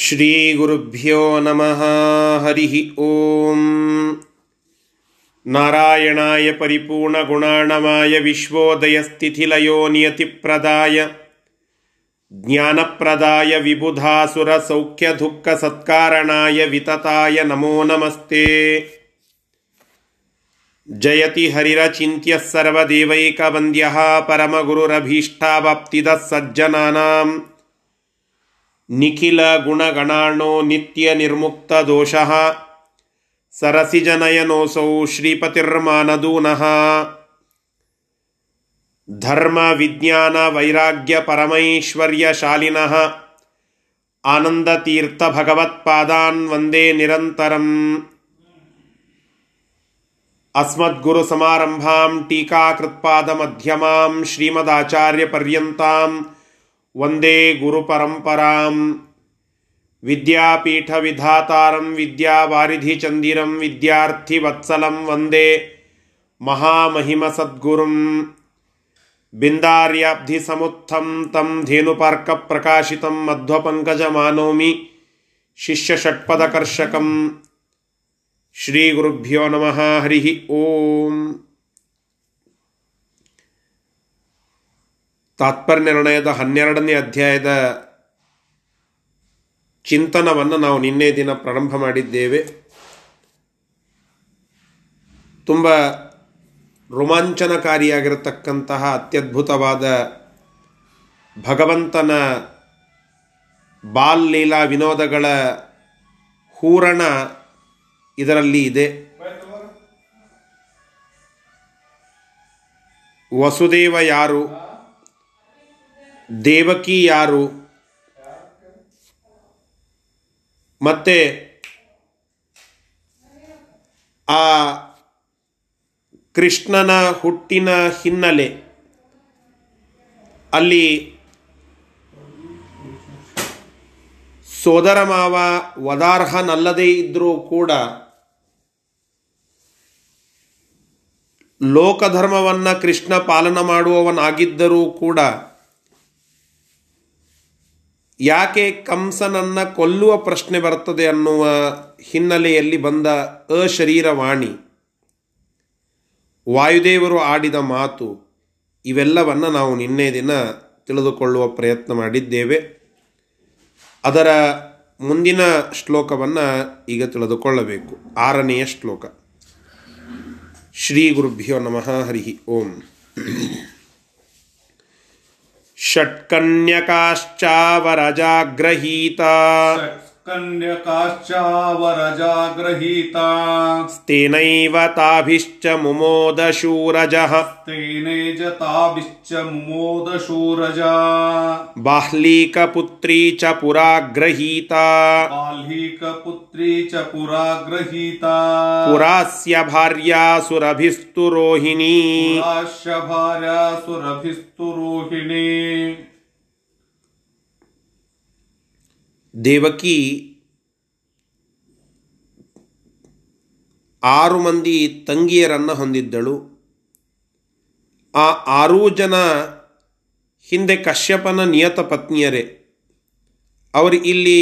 ಶ್ರೀಗುರುಭ್ಯೋ ನಮಃ, ಹರಿಃ ಓಂ. ನಾರಾಯಣಾಯ ಪರಿಪೂರ್ಣಗುಣಾಣಮಾಯ ವಿಶ್ವೋದಯಸ್ಥಿತಿಲಯೋ ನಿಯತಿಪ್ರದಾಯ. ಜ್ಞಾನಪ್ರದಾಯ ವಿಬುಧಾಸುರಸೌಖ್ಯದುಃಖಸತ್ಕಾರಣಾಯ ವಿತತಾಯ ನಮೋ ನಮಸ್ತೆ. ಜಯತಿ ಹರಿರಚಿಂತ್ಯಃ ಸರ್ವದೇವೈಕವಂದ್ಯಃ ಪರಮಗುರುರಭೀಷ್ಟಾವಾಪ್ತಿದಃ ಸಜ್ಜನಾನಾಂ. ನಿಖಿಲ ಗುಣಗಣಾಣೋ ನಿತ್ಯ ನಿರ್ಮುಕ್ತ ದೋಷಃ ಸರಸಿಜನಯನೋಸೌ ಶ್ರೀಪತಿರ್ಮಾನದೂನಃ. ಧರ್ಮ, ವಿಜ್ಞಾನ, ವೈರಾಗ್ಯ ಪರಮೈಶ್ವರ್ಯ ಶಾಲಿನಃ ಆನಂದತೀರ್ಥ ಭಗವತ್ಪಾದಾನ್ ವಂದೇ ನಿರಂತರಂ. ಅಸ್ಮದ್ಗುರುಸಮಾರಂಭಾಂ ಟೀಕಾಕೃತ್ಪಾದಮಧ್ಯಮಾಂ, ಶ್ರೀಮದಾಚಾರ್ಯಪರ್ಯಂತಾಂ वंदे गुरुपरंपरा वंदे गुरुपरम्परां विद्यापीठविधातारं, विद्यावारिधिचन्दिरं वंदे वंदे महामहिमसद्गुरुं तम धेनुपर्क प्रकाशित मध्वपङ्कजमानोमि शिष्यषट्पकर्षक श्रीगुरुभ्यो नम, हरि ओम। ತಾತ್ಪರ್ಯ ನಿರ್ಣಯದ ಹನ್ನೆರಡನೇ ಅಧ್ಯಾಯದ ಚಿಂತನವನ್ನು ನಾವು ನಿನ್ನೆ ದಿನ ಪ್ರಾರಂಭ ಮಾಡಿದ್ದೇವೆ. ತುಂಬ ರೋಮಾಂಚನಕಾರಿಯಾಗಿರತಕ್ಕಂತಹ ಅತ್ಯದ್ಭುತವಾದ ಭಗವಂತನ ಬಾಲ್ ಲೀಲಾ ವಿನೋದಗಳ ಹೂರಣ ಇದರಲ್ಲಿ ಇದೆ. ವಸುದೇವ ಯಾರು? ದೇವಕಿ ಯಾರು? ಮತ್ತೆ ಆ ಕೃಷ್ಣನ ಹುಟ್ಟಿನ ಹಿನ್ನೆಲೆ ಅಲ್ಲಿ ಸೋದರ ಮಾವ ವದಾರ್ಹನಲ್ಲದೇ ಇದ್ದರೂ ಕೂಡ ಲೋಕಧರ್ಮವನ್ನು ಕೃಷ್ಣ ಪಾಲನ ಮಾಡುವವನಾಗಿದ್ದರೂ ಕೂಡ ಯಾಕೆ ಕಂಸನನ್ನು ಕೊಲ್ಲುವ ಪ್ರಶ್ನೆ ಬರ್ತದೆ ಅನ್ನುವ ಹಿನ್ನೆಲೆಯಲ್ಲಿ ಬಂದ ಅಶರೀರವಾಣಿ. ವಾಯುದೇವರು ಆಡಿದ ಮಾತು, ಇವೆಲ್ಲವನ್ನು ನಾವು ನಿನ್ನೆ ದಿನ ತಿಳಿದುಕೊಳ್ಳುವ ಪ್ರಯತ್ನ ಮಾಡಿದ್ದೇವೆ. ಅದರ ಮುಂದಿನ ಶ್ಲೋಕವನ್ನು ಈಗ ತಿಳಿದುಕೊಳ್ಳಬೇಕು. ಆರನೆಯ ಶ್ಲೋಕ. ಶ್ರೀ ಗುರುಭ್ಯೋ ನಮಃ ಹರಿ ಓಂ. षट्कन्यकाश्चावरजाग्रहीता। कन्यकाश्चावरजाग्रहीता। तेनैव ताभिश्च मुमोदशूरजः। तेनैजताभिश्च मुमोदशूरजा। बाह्लीकपुत्री च पुराग्रहीता। बाल्हीकपुत्री च पुराग्रहीता। पुरास्य भार्या सुरभिस्तु रोहिणी। पुराश्य भार्या सुरभिस्तु रोहिणी। ದೇವಕಿ ಆರು ಮಂದಿ ತಂಗಿಯರನ್ನು ಹೊಂದಿದ್ದಳು. ಆ ಆರೂ ಜನ ಹಿಂದೆ ಕಶ್ಯಪನ ನಿಯತ ಪತ್ನಿಯರೇ. ಅವರು ಇಲ್ಲಿ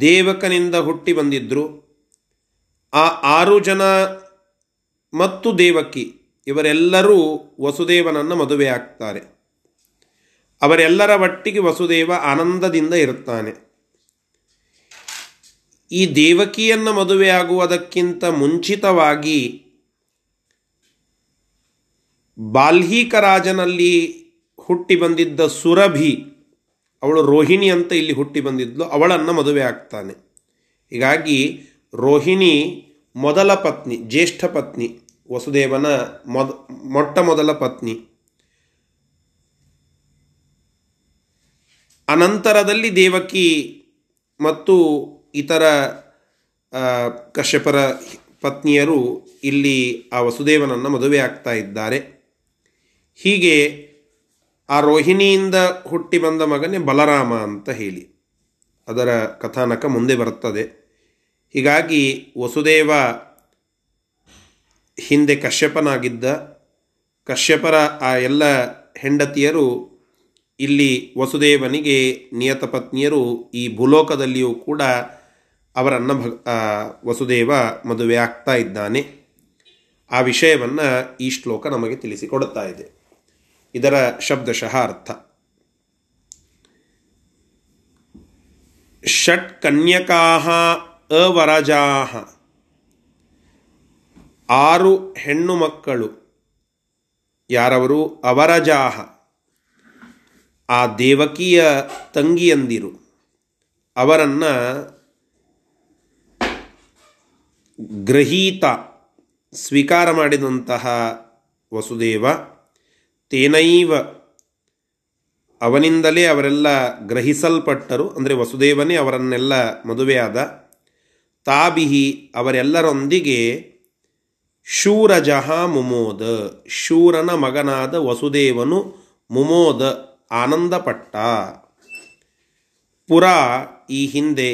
ದೇವಕನಿಂದ ಹುಟ್ಟಿ ಬಂದಿದ್ದರು ಆ ಆರು ಜನ ಮತ್ತು ದೇವಕಿ ಇವರೆಲ್ಲರೂ ವಸುದೇವನನ್ನು ಮದುವೆ ಆಗ್ತಾರೆ ಅವರೆಲ್ಲರ ಒಟ್ಟಿಗೆ ವಸುದೇವ ಆನಂದದಿಂದ ಇರುತ್ತಾನೆ. ಈ ದೇವಕಿಯನ್ನು ಮದುವೆಯಾಗುವುದಕ್ಕಿಂತ ಮುಂಚಿತವಾಗಿ ಬಾಲ್ಹೀಕ ರಾಜನಲ್ಲಿ ಹುಟ್ಟಿ ಬಂದಿದ್ದ ಸುರಭಿ, ಅವಳು ರೋಹಿಣಿ ಅಂತ ಇಲ್ಲಿ ಹುಟ್ಟಿ ಬಂದಿದ್ಲು, ಅವಳನ್ನು ಮದುವೆ ಆಗ್ತಾನೆ. ಹೀಗಾಗಿ ರೋಹಿಣಿ ಮೊದಲ ಪತ್ನಿ, ಜ್ಯೇಷ್ಠ ಪತ್ನಿ, ವಸುದೇವನ ಮೊದ, ಮೊಟ್ಟ ಮೊದಲ ಪತ್ನಿ. ಅನಂತರದಲ್ಲಿ ದೇವಕಿ ಮತ್ತು ಇತರ ಕಶ್ಯಪರ ಪತ್ನಿಯರು ಇಲ್ಲಿ ಆ ವಸುದೇವನನ್ನು ಮದುವೆ ಆಗ್ತಾ ಇದ್ದಾರೆ. ಹೀಗೆ ಆ ರೋಹಿಣಿಯಿಂದ ಹುಟ್ಟಿ ಬಂದ ಮಗನೇ ಬಲರಾಮ ಅಂತ ಹೇಳಿ. ಅದರ ಕಥಾನಕ ಮುಂದೆ ಬರುತ್ತದೆ. ಹೀಗಾಗಿ ವಸುದೇವ ಹಿಂದೆ ಕಶ್ಯಪನಾಗಿದ್ದ, ಕಶ್ಯಪರ ಆ ಎಲ್ಲ ಹೆಂಡತಿಯರು ಇಲ್ಲಿ ವಸುದೇವನಿಗೆ ನಿಯತ ಪತ್ನಿಯರು ಈ ಭೂಲೋಕದಲ್ಲಿಯೂ ಕೂಡ ಅವರನ್ನು ಭ ವಸುದೇವ ಮದುವೆ ಆಗ್ತಾ ಇದ್ದಾನೆ. ಆ ವಿಷಯವನ್ನು ಈ ಶ್ಲೋಕ ನಮಗೆ ತಿಳಿಸಿಕೊಡುತ್ತಾ ಇದೆ. ಇದರ ಶಬ್ದಶಃ ಅರ್ಥ. ಷಟ್ ಕನ್ಯಕಾ ಅವರಜಾ ಆರು ಹೆಣ್ಣು ಮಕ್ಕಳು. ಯಾರವರು? ಅವರಜಾಹ. ಆ ದೇವಕಿಯ ತಂಗಿಯಂದಿರು. ಅವರನ್ನು ಗ್ರಹೀತ ಸ್ವೀಕಾರ ಮಾಡಿದಂತಹ ವಸುದೇವ ತೇನೈವ ಅವನಿಂದಲೇ ಅವರೆಲ್ಲ ಗ್ರಹಿಸಲ್ಪಟ್ಟರು. ಅಂದರೆ ವಸುದೇವನೇ ಅವರನ್ನೆಲ್ಲ ಮದುವೆಯಾದ. ತಾಬಿಹಿ ಅವರೆಲ್ಲರೊಂದಿಗೆ ಶೂರಜಃ ಮುಮೋದ. ಶೂರನ ಮಗನಾದ ವಸುದೇವನು ಮುಮೋದ. ಆನಂದಪಟ್ಟ. ಪುರ ಈ ಹಿಂದೆ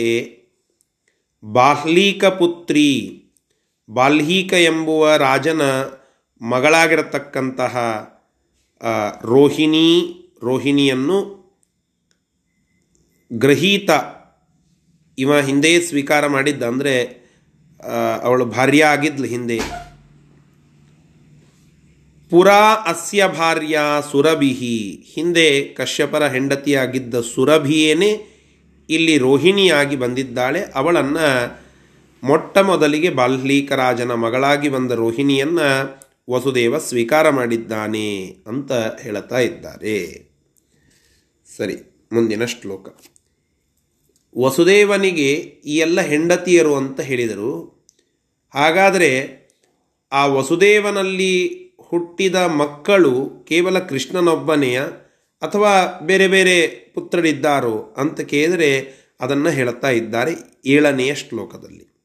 ಬಾಹ್ಲೀಕ ಪುತ್ರಿ, ಬಾಲ್ಹೀಕ ಎಂಬುವ ರಾಜನ ಮಗಳಾಗಿರತಕ್ಕಂತಹ ರೋಹಿಣಿ, ರೋಹಿಣಿಯನ್ನು ಗ್ರಹೀತ, ಇವ ಹಿಂದೆಯೇ ಸ್ವೀಕಾರ ಮಾಡಿದ್ದ, ಅಂದರೆ ಅವಳು ಭಾರ್ಯ ಆಗಿದ್ಲು ಹಿಂದೆ. ಪುರಾ ಅಸ್ಯ ಭಾರ್ಯ ಸುರಭಿಹಿ. ಹಿಂದೆ ಕಶ್ಯಪರ ಹೆಂಡತಿಯಾಗಿದ್ದ ಸುರಭಿಯೇನೆ ಇಲ್ಲಿ ರೋಹಿಣಿಯಾಗಿ ಬಂದಿದ್ದಾಳೆ. ಅವಳನ್ನು ಮೊಟ್ಟ ಮೊದಲಿಗೆ ಬಾಲ್ಲೀಕರಾಜನ ಮಗಳಾಗಿ ಬಂದ ರೋಹಿಣಿಯನ್ನು ವಸುದೇವ ಸ್ವೀಕಾರ ಮಾಡಿದ್ದಾನೆ ಅಂತ ಹೇಳುತ್ತಾ ಇದ್ದಾರೆ. ಸರಿ, ಮುಂದಿನ ಶ್ಲೋಕ. ವಸುದೇವನಿಗೆ ಈ ಎಲ್ಲ ಹೆಂಡತಿಯರು ಅಂತ ಹೇಳಿದರು. ಹಾಗಾದರೆ ಆ ವಸುದೇವನಲ್ಲಿ ಹುಟ್ಟಿದ ಮಕ್ಕಳು ಕೇವಲ ಕೃಷ್ಣನೊಬ್ಬನೆಯ ಅಥವಾ ಬೇರೆ ಬೇರೆ ಪುತ್ರರಿದ್ದಾರೋ ಅಂತ ಕೇಳಿದರೆ ಅದನ್ನು ಹೇಳ್ತಾ ಇದ್ದಾರೆ ಏಳನೆಯ ಶ್ಲೋಕದಲ್ಲಿ.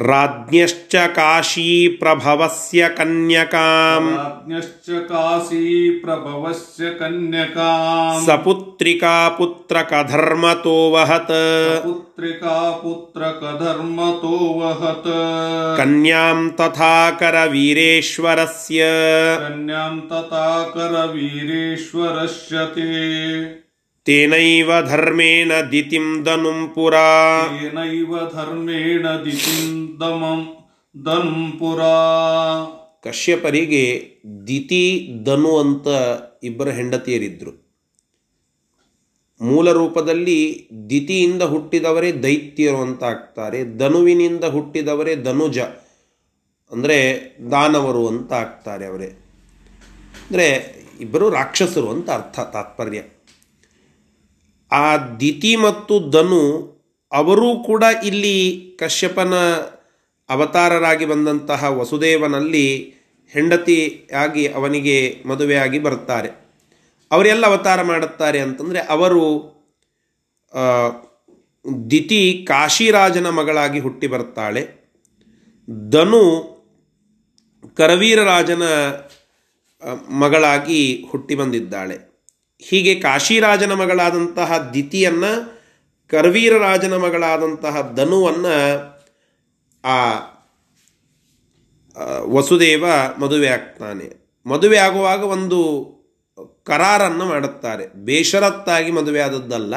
राज्ञश्च काशीप्रभवस्य कन्यकाम्। राज्ञश्च काशीप्रभवस्य कन्यकाम्। सपुत्रिका पुत्रकधर्मतो वहत् पुत्रिका पुत्रकधर्मतो वहत् कन्यां तथा करवीरेश्वरस्य कन्यां तथा करवीरेश्वरस्य ते। ತೇನೈವ ಧರ್ಮೇಣ ದಿತಿಂ ದನುಂ ಪುರಾ तेनैव धर्मेण दितिं दमं दनुं पुरा ಕಶ್ಯಪರಿಗೆ ದಿತಿ ಧನು ಅಂತ ಇಬ್ಬರು ಹೆಂಡತಿಯರಿದ್ದರು ಮೂಲ ರೂಪದಲ್ಲಿ ದಿತಿಯಿಂದ ಹುಟ್ಟಿದವರೇ ದೈತ್ಯರು ಅಂತ ಆಗ್ತಾರೆ ಧನುವಿನಿಂದ ಹುಟ್ಟಿದವರೇ ಧನುಜ ಅಂದರೆ ದಾನವರು ಅಂತ ಆಗ್ತಾರೆ ಅವರೇ ಅಂದರೆ ಇಬ್ಬರು ರಾಕ್ಷಸರು ಅಂತ ಅರ್ಥ ತಾತ್ಪರ್ಯ ಆ ದಿತಿ ಮತ್ತು ಧನು ಅವರೂ ಕೂಡ ಇಲ್ಲಿ ಕಶ್ಯಪನ ಅವತಾರರಾಗಿ ಬಂದಂತಹ ವಸುದೇವನಲ್ಲಿ ಹೆಂಡತಿಯಾಗಿ ಅವನಿಗೆ ಮದುವೆಯಾಗಿ ಬರ್ತಾರೆ ಅವರೆಲ್ಲ ಅವತಾರ ಮಾಡುತ್ತಾರೆ ಅಂತಂದರೆ ಅವರು ದಿತಿ ಕಾಶಿರಾಜನ ಮಗಳಾಗಿ ಹುಟ್ಟಿ ಬರ್ತಾಳೆ ಧನು ಕರವೀರರಾಜನ ಮಗಳಾಗಿ ಹುಟ್ಟಿ ಬಂದಿದ್ದಾಳೆ. ಹೀಗೆ ಕಾಶಿರಾಜನ ಮಗಳಾದಂತಹ ದಿತಿಯನ್ನು ಕರ್ವೀರ ರಾಜನ ಮಗಳಾದಂತಹ ಧನುವನ್ನು ಆ ವಸುದೇವ ಮದುವೆ ಆಗ್ತಾನೆ. ಮದುವೆ ಆಗುವಾಗ ಒಂದು ಕರಾರನ್ನು ಮಾಡುತ್ತಾರೆ. ಬೇಷರತ್ತಾಗಿ ಮದುವೆ ಆದದ್ದಲ್ಲ.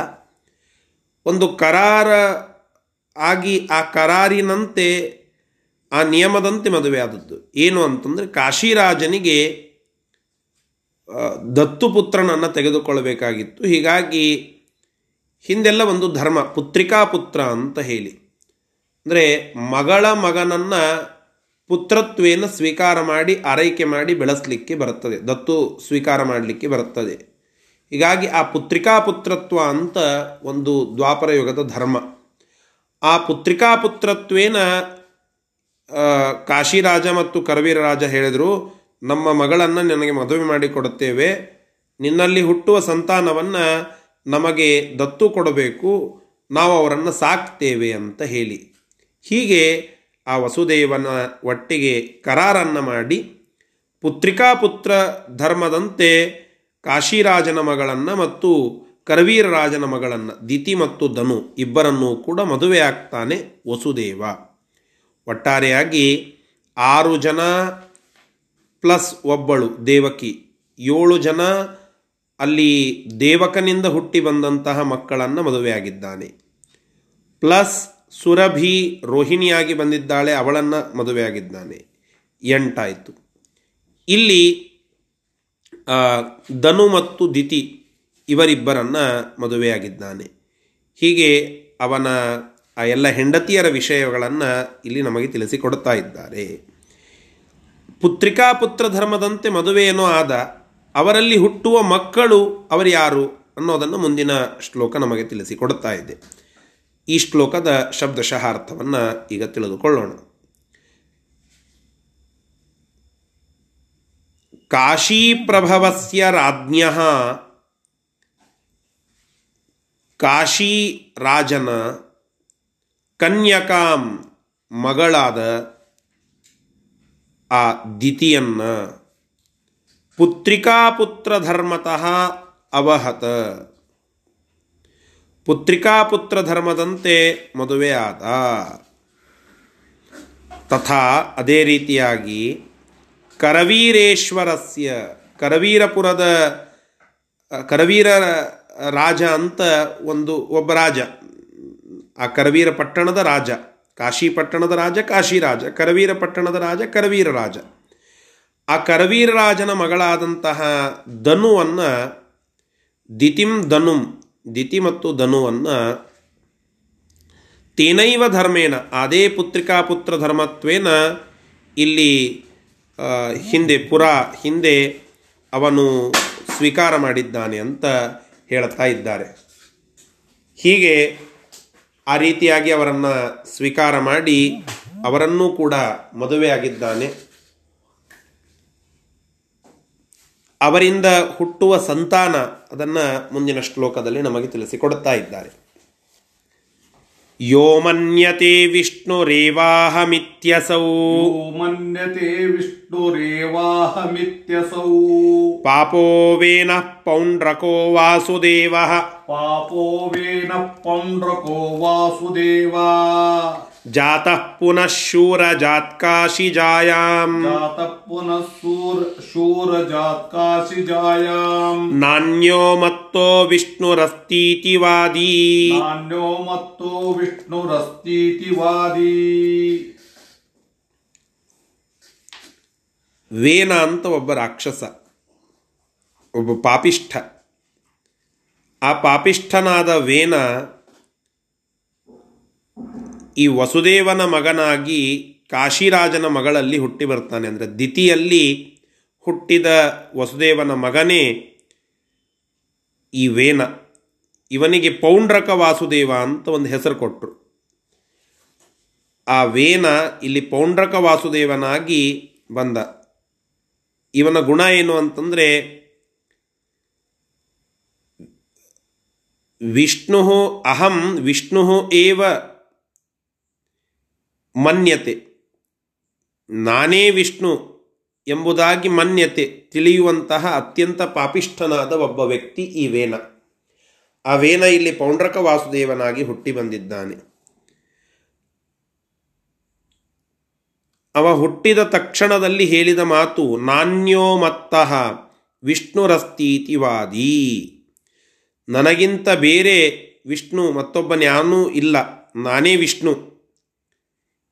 ಒಂದು ಕರಾರ ಆಗಿ ಆ ಕರಾರಿನಂತೆ ಆ ನಿಯಮದಂತೆ ಮದುವೆ ಆದದ್ದು. ಏನು ಅಂತಂದರೆ ಕಾಶಿರಾಜನಿಗೆ ದತ್ತುಪುತ್ರನನ್ನು ತೆಗೆದುಕೊಳ್ಳಬೇಕಾಗಿತ್ತು. ಹೀಗಾಗಿ ಹಿಂದೆಲ್ಲ ಒಂದು ಧರ್ಮ, ಪುತ್ರಿಕಾ ಪುತ್ರ ಅಂತ ಹೇಳಿ. ಅಂದರೆ ಮಗಳ ಮಗನನ್ನು ಪುತ್ರತ್ವೇನ ಸ್ವೀಕಾರ ಮಾಡಿ, ಆರೈಕೆ ಮಾಡಿ ಬೆಳೆಸಲಿಕ್ಕೆ ಬರುತ್ತದೆ, ದತ್ತು ಸ್ವೀಕಾರ ಮಾಡಲಿಕ್ಕೆ ಬರುತ್ತದೆ. ಹೀಗಾಗಿ ಆ ಪುತ್ರಿಕಾ ಪುತ್ರತ್ವ ಅಂತ ಒಂದು ದ್ವಾಪರ ಯುಗದ ಧರ್ಮ. ಆ ಪುತ್ರಿಕಾ ಪುತ್ರತ್ವೇನ ಕಾಶಿರಾಜ ಮತ್ತು ಕರವೀರ ರಾಜ ಹೇಳಿದರು ನಮ್ಮ ಮಗಳನ್ನು ನನಗೆ ಮದುವೆ ಮಾಡಿಕೊಡುತ್ತೇವೆ ನಿನ್ನಲ್ಲಿ ಹುಟ್ಟುವ ಸಂತಾನವನ್ನು ನಮಗೆ ದತ್ತು ಕೊಡಬೇಕು. ನಾವು ಅವರನ್ನು ಸಾಕ್ತೇವೆ ಅಂತ ಹೇಳಿ. ಹೀಗೆ ಆ ವಸುದೇವನ ಒಟ್ಟಿಗೆ ಕರಾರನ್ನು ಮಾಡಿ ಪುತ್ರಿಕಾ ಪುತ್ರ ಧರ್ಮದಂತೆ ಕಾಶಿರಾಜನ ಮಗಳನ್ನು ಮತ್ತು ಕರವೀರ ರಾಜನ ಮಗಳನ್ನು ದಿತಿ ಮತ್ತು ಧನು ಇಬ್ಬರನ್ನೂ ಕೂಡ ಮದುವೆ ಆಗ್ತಾನೆ ವಸುದೇವ. ಒಟ್ಟಾರೆಯಾಗಿ ಆರು ಜನ ಪ್ಲಸ್ ಒಬ್ಬಳು, ದೇವಕಿ. ಏಳು ಜನ ಅಲ್ಲಿ ದೇವಕನಿಂದ ಹುಟ್ಟಿ ಬಂದಂತಹ ಮಕ್ಕಳನ್ನು ಮದುವೆಯಾಗಿದ್ದಾನೆ. ಪ್ಲಸ್ ಸುರಭಿ ರೋಹಿಣಿಯಾಗಿ ಬಂದಿದ್ದಾಳೆ, ಅವಳನ್ನು ಮದುವೆಯಾಗಿದ್ದಾನೆ. ಎಂಟಾಯಿತು. ಇಲ್ಲಿ ಧನು ಮತ್ತು ದಿತಿ ಇವರಿಬ್ಬರನ್ನು ಮದುವೆಯಾಗಿದ್ದಾನೆ. ಹೀಗೆ ಅವನ ಆ ಎಲ್ಲ ಹೆಂಡತಿಯರ ವಿಷಯಗಳನ್ನು ಇಲ್ಲಿ ನಮಗೆ ತಿಳಿಸಿಕೊಡ್ತಾ ಇದ್ದಾರೆ. ಪುತ್ರಿಕಾ ಪುತ್ರ ಧರ್ಮದಂತೆ ಮದುವೆಯೇನೋ ಆದ, ಅವರಲ್ಲಿ ಹುಟ್ಟುವ ಮಕ್ಕಳು ಅವರು ಯಾರು ಅನ್ನೋದನ್ನು ಮುಂದಿನ ಶ್ಲೋಕ ನಮಗೆ ತಿಳಿಸಿಕೊಡ್ತಾ ಇದೆ. ಈ ಶ್ಲೋಕದ ಶಬ್ದಶಃ ಅರ್ಥವನ್ನು ಈಗ ತಿಳಿದುಕೊಳ್ಳೋಣ. ಕಾಶೀಪ್ರಭವಸ್ಯ ರಾಜ್ಞ ಕಾಶಿ ರಾಜನ ಕನ್ಯಕಾಂ ಮಗಳಾದ ಆ ದಿತಿಯನ್ನ ಪುತ್ರಿಕಾಪುತ್ರ ಧರ್ಮತಃ ಅವಹತ. ಪುತ್ರಿಕಾಪುತ್ರ ಧರ್ಮದಂತೆ ಆದ. ತಥಾ ಅದೇ ರೀತಿಯಾಗಿ ಕರವೀರೇಶ್ವರಸ್ಯ, ಕರವೀರಪುರದ, ಕರವೀರ ರಾಜ ಅಂತ ಒಂದು ಒಬ್ಬ ರಾಜ. ಆ ಕರವೀರ ಪಟ್ಟಣದ ರಾಜ. ಕಾಶಿ ಪಟ್ಟಣದ ರಾಜ, ಕಾಶಿರಾಜ ಕರವೀರ ಪಟ್ಟಣದ ರಾಜ ಕರವೀರ ರಾಜ ಆ ಕರವೀರ ರಾಜನ ಮಗಳಾದಂತಹ ಧನುವನ್ನು ದಿತಿಂ ಧನುಂ, ದಿತಿ ಮತ್ತು ಧನುವನ್ನು ತೇನೈವ ಧರ್ಮೇನ ಅದೇ ಪುತ್ರಿಕಾ ಪುತ್ರ ಧರ್ಮತ್ವೇನ ಇಲ್ಲಿ ಹಿಂದೆ, ಪುರ ಹಿಂದೆ ಅವನು ಸ್ವೀಕಾರ ಮಾಡಿದ್ದಾನೆ ಅಂತ ಹೇಳ್ತಾ ಇದ್ದಾರೆ. ಹೀಗೆ ಆ ರೀತಿಯಾಗಿ ಅವರನ್ನು ಸ್ವೀಕಾರ ಮಾಡಿ ಅವರನ್ನೂ ಕೂಡ ಮದುವೆ ಆಗಿದ್ದಾನೆ. ಅವರಿಂದ ಹುಟ್ಟುವ ಸಂತಾನ ಅದನ್ನು ಮುಂದಿನ ಶ್ಲೋಕದಲ್ಲಿ ನಮಗೆ ತಿಳಿಸಿಕೊಡುತ್ತಾ ಇದ್ದಾರೆ. यो मन्यते विष्णुरेवाहमित्यसौ मन्यते विष्णुरेवाहमित्यसौ पापो वेनः पौण्ड्रको वासुदेवः पापो वेनः पौण्ड्रको वासुदेवा ಜಾತಃ ಪುನಃ ಶೂರಜಾತ್ಕಾಶಿಜಾಯಾಂ जातः पुनः शूर शूरजात्काशिजायाम् ನಾಣ್ಯೋ ಮತ್ತೋ ವಿಷ್ಣುರಸ್ತೀತಿ ವಾದಿ नान्यो मत्तो विष्णुरस्तीति वादी ವೇನ ಅಂತ ಒಬ್ಬ ರಾಕ್ಷಸ ಒಬ್ಬ ಪಾಪಿಷ್ಠ ಆ ಪಾಪಿಷ್ಠನಾದ ವೇನ ಈ ವಸುದೇವನ ಮಗನಾಗಿ ಕಾಶಿರಾಜನ ಮಗಳಲ್ಲಿ ಹುಟ್ಟಿ ಬರ್ತಾನೆ. ಅಂದರೆ ದಿತಿಯಲ್ಲಿ ಹುಟ್ಟಿದ ವಸುದೇವನ ಮಗನೇ ಈ ವೇನ ಇವನಿಗೆ ಪೌಂಡ್ರಕ ವಾಸುದೇವ ಅಂತ ಒಂದು ಹೆಸರು ಕೊಟ್ಟರು ಆ ವೇನ ಇಲ್ಲಿ ಪೌಂಡ್ರಕ ವಾಸುದೇವನಾಗಿ ಬಂದ. ಇವನ ಗುಣ ಏನು ಅಂತಂದರೆ ವಿಷ್ಣು ಅಹಂ ವಿಷ್ಣು ಏವ ಮನ್ಯತೆ. ನಾನೇ ವಿಷ್ಣು ಎಂಬುದಾಗಿ ಮನ್ಯತೆ ತಿಳಿಯುವಂತಹ ಅತ್ಯಂತ ಪಾಪಿಷ್ಠನಾದ ಒಬ್ಬ ವ್ಯಕ್ತಿ ಈ ವೇನ. ಆ ವೇನ ಇಲ್ಲಿ ಪೌಂಡ್ರಕ ವಾಸುದೇವನಾಗಿ ಹುಟ್ಟಿ ಬಂದಿದ್ದಾನೆ. ಅವ ಹುಟ್ಟಿದ ತಕ್ಷಣದಲ್ಲಿ ಹೇಳಿದ ಮಾತು ನಾಣ್ಯೋ ಮತ್ತಃ ವಿಷ್ಣುರಸ್ತೀತಿವಾದಿ. ನನಗಿಂತ ಬೇರೆ ವಿಷ್ಣು ಮತ್ತೊಬ್ಬನ್ಯಾನೂ ಇಲ್ಲ, ನಾನೇ ವಿಷ್ಣು.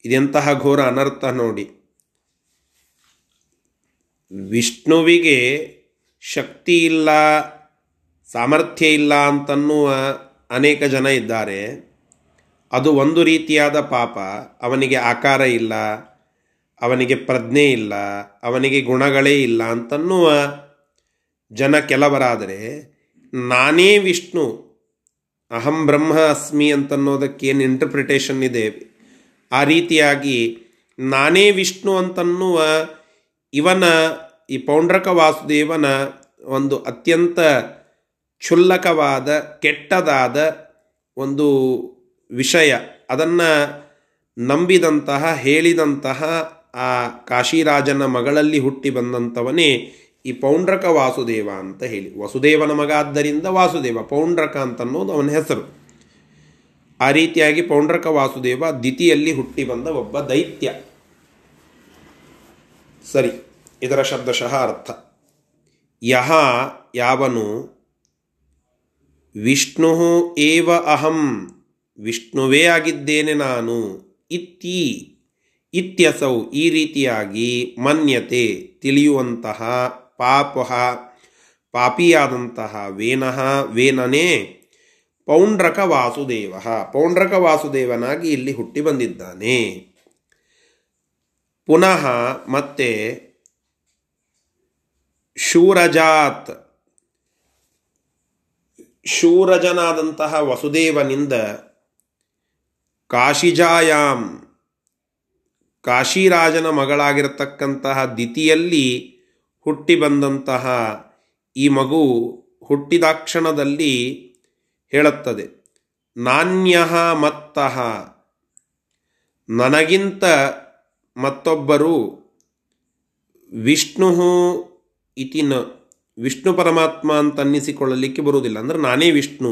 ಇದೆಂತಹ ಘೋರ ಅನರ್ಥ ನೋಡಿ. ವಿಷ್ಣುವಿಗೆ ಶಕ್ತಿ ಇಲ್ಲ, ಸಾಮರ್ಥ್ಯ ಇಲ್ಲ ಅಂತನ್ನುವ ಅನೇಕ ಜನ ಇದ್ದಾರೆ. ಅದು ಒಂದು ರೀತಿಯಾದ ಪಾಪ. ಅವನಿಗೆ ಆಕಾರ ಇಲ್ಲ, ಅವನಿಗೆ ಪ್ರಜ್ಞೆ ಇಲ್ಲ, ಅವನಿಗೆ ಗುಣಗಳೇ ಇಲ್ಲ ಅಂತನ್ನುವ ಜನ ಕೆಲವರಾದರೆ, ನಾನೇ ವಿಷ್ಣು, ಅಹಂ ಬ್ರಹ್ಮ ಅಸ್ಮಿ ಅಂತನ್ನೋದಕ್ಕೇನು ಇಂಟರ್ಪ್ರಿಟೇಷನ್ ಇದೆ? ಆ ರೀತಿಯಾಗಿ ನಾನೇ ವಿಷ್ಣು ಅಂತನ್ನುವ ಇವನ ಈ ಪೌಂಡ್ರಕ ವಾಸುದೇವನ ಒಂದು ಅತ್ಯಂತ ಕ್ಷುಲ್ಲಕವಾದ, ಕೆಟ್ಟದಾದ ಒಂದು ವಿಷಯ. ಅದನ್ನು ನಂಬಿದಂತಹ, ಹೇಳಿದಂತಹ ಆ ಕಾಶಿರಾಜನ ಮಗಳಲ್ಲಿ ಹುಟ್ಟಿ ಬಂದಂಥವನೇ ಈ ಪೌಂಡ್ರಕ ವಾಸುದೇವ ಅಂತ ಹೇಳಿ. ವಸುದೇವನ ಮಗ ಆದ್ದರಿಂದ ವಾಸುದೇವ. ಪೌಂಡ್ರಕ ಅಂತನ್ನೋದು ಅವನ ಹೆಸರು. ಆ ರೀತಿಯಾಗಿ ಪೌಂಡ್ರಕ ವಾಸುದೇವ ದಿತಿಯಲ್ಲಿ ಹುಟ್ಟಿ ಬಂದ ಒಬ್ಬ ದೈತ್ಯ. ಸರಿ, ಇದರ ಶಬ್ದಶಃ ಅರ್ಥ. ಯಹ ಯಾವನು? ವಿಷ್ಣು ಏವ ಅಹಂ, ವಿಷ್ಣುವೇ ಆಗಿದ್ದೇನೆ ನಾನು, ಇತ್ತಿ, ಇತ್ಯಸೌ, ಈ ರೀತಿಯಾಗಿ ಮನ್ಯತೆ, ತಿಳಿಯುವಂತಹ ಪಾಪ ಪಾಪಿಯಾದಂತಹ, ವೇನಃ, ವೇನನೇ ಪೌಂಡ್ರಕ ವಾಸುದೇವ ಪೌಂಡ್ರಕ ವಾಸುದೇವನಾಗಿ ಇಲ್ಲಿ ಹುಟ್ಟಿ ಬಂದಿದ್ದಾನೆ. ಪುನಃ ಮತ್ತೆ ಶೂರಜಾತ್. ಶೂರಜನಾದಂತಹ ವಸುದೇವನಿಂದ ಕಾಶಿಜಾಯಾಮ್ ಕಾಶಿರಾಜನ ಮಗಳಾಗಿರತಕ್ಕಂತಹ ದಿತಿಯಲ್ಲಿ ಹುಟ್ಟಿ ಬಂದಂತಹ ಈ ಮಗು ಹುಟ್ಟಿದಾಕ್ಷಣದಲ್ಲಿ ಹೇಳುತ್ತದೆ. ನಾಣ್ಯ ಮತ್ತಹ. ನನಗಿಂತ ಮತ್ತೊಬ್ಬರು ವಿಷ್ಣು ಇತಿ ನ, ವಿಷ್ಣು ಪರಮಾತ್ಮ ಅಂತನ್ನಿಸಿಕೊಳ್ಳಲಿಕ್ಕೆ ಬರುವುದಿಲ್ಲ. ಅಂದರೆ ನಾನೇ ವಿಷ್ಣು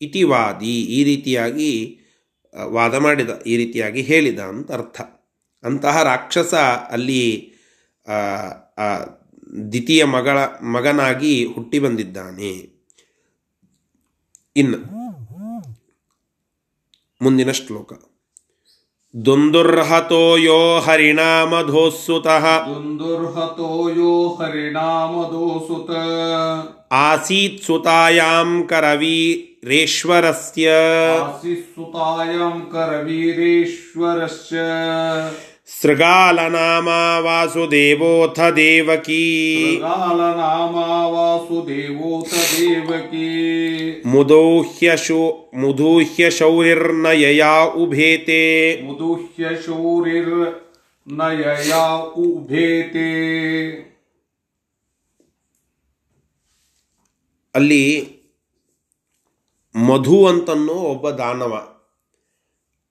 ಇತಿ ವಾದಿ ಈ ರೀತಿಯಾಗಿ ವಾದ ಮಾಡಿದ, ಈ ರೀತಿಯಾಗಿ ಹೇಳಿದ ಅಂತ ಅರ್ಥ. ಅಂತಹ ರಾಕ್ಷಸ ಅಲ್ಲಿ ದ್ವಿತೀಯ ಮಗಳ, ಮಗನಾಗಿ ಹುಟ್ಟಿ ಬಂದಿದ್ದಾನೆ. ಇನ್ನು ಮುಂದಿನ ಶ್ಲೋಕ ದುಂದುರ್ಹತೋ ಯೋ ಹರಿಣಾಮಧೋಸ್ಸುತಃ ದುಂದುರ್ಹತೋ ಯೋ ಹರಿಣಾಮದೋಸುತ ಆಸೀತ್ ಸುತಾಯಾಂ ಕರವೀರೇಶ್ವರಸ್ಯ ಆಸಿಸುತಾಯಂ ಕರವೀರೇಶ್ವರಸ್ಯ ಸೃಗಾಲನಾಮ ವಾಸುದೇವೋಥ ದೇವಕೀ. ಕಾಲನಾಮ ವಾಸುದೇವೋತ ದೇವಕಿ. ಮುದೋಹ್ಯ ಶೋ ಮುದೂಹ್ಯ ಶೌರಿರ್ನಯಯಾ ಉಭೇತೆ. ಮುದುಹ್ಯ ಶೌರಿರ್ ನಯಯಾ ಉಭೇತೆ. ಅಲ್ಲಿ ಮಧು ಅಂತನ್ನೋ ಒಬ್ಬ ದಾನವ.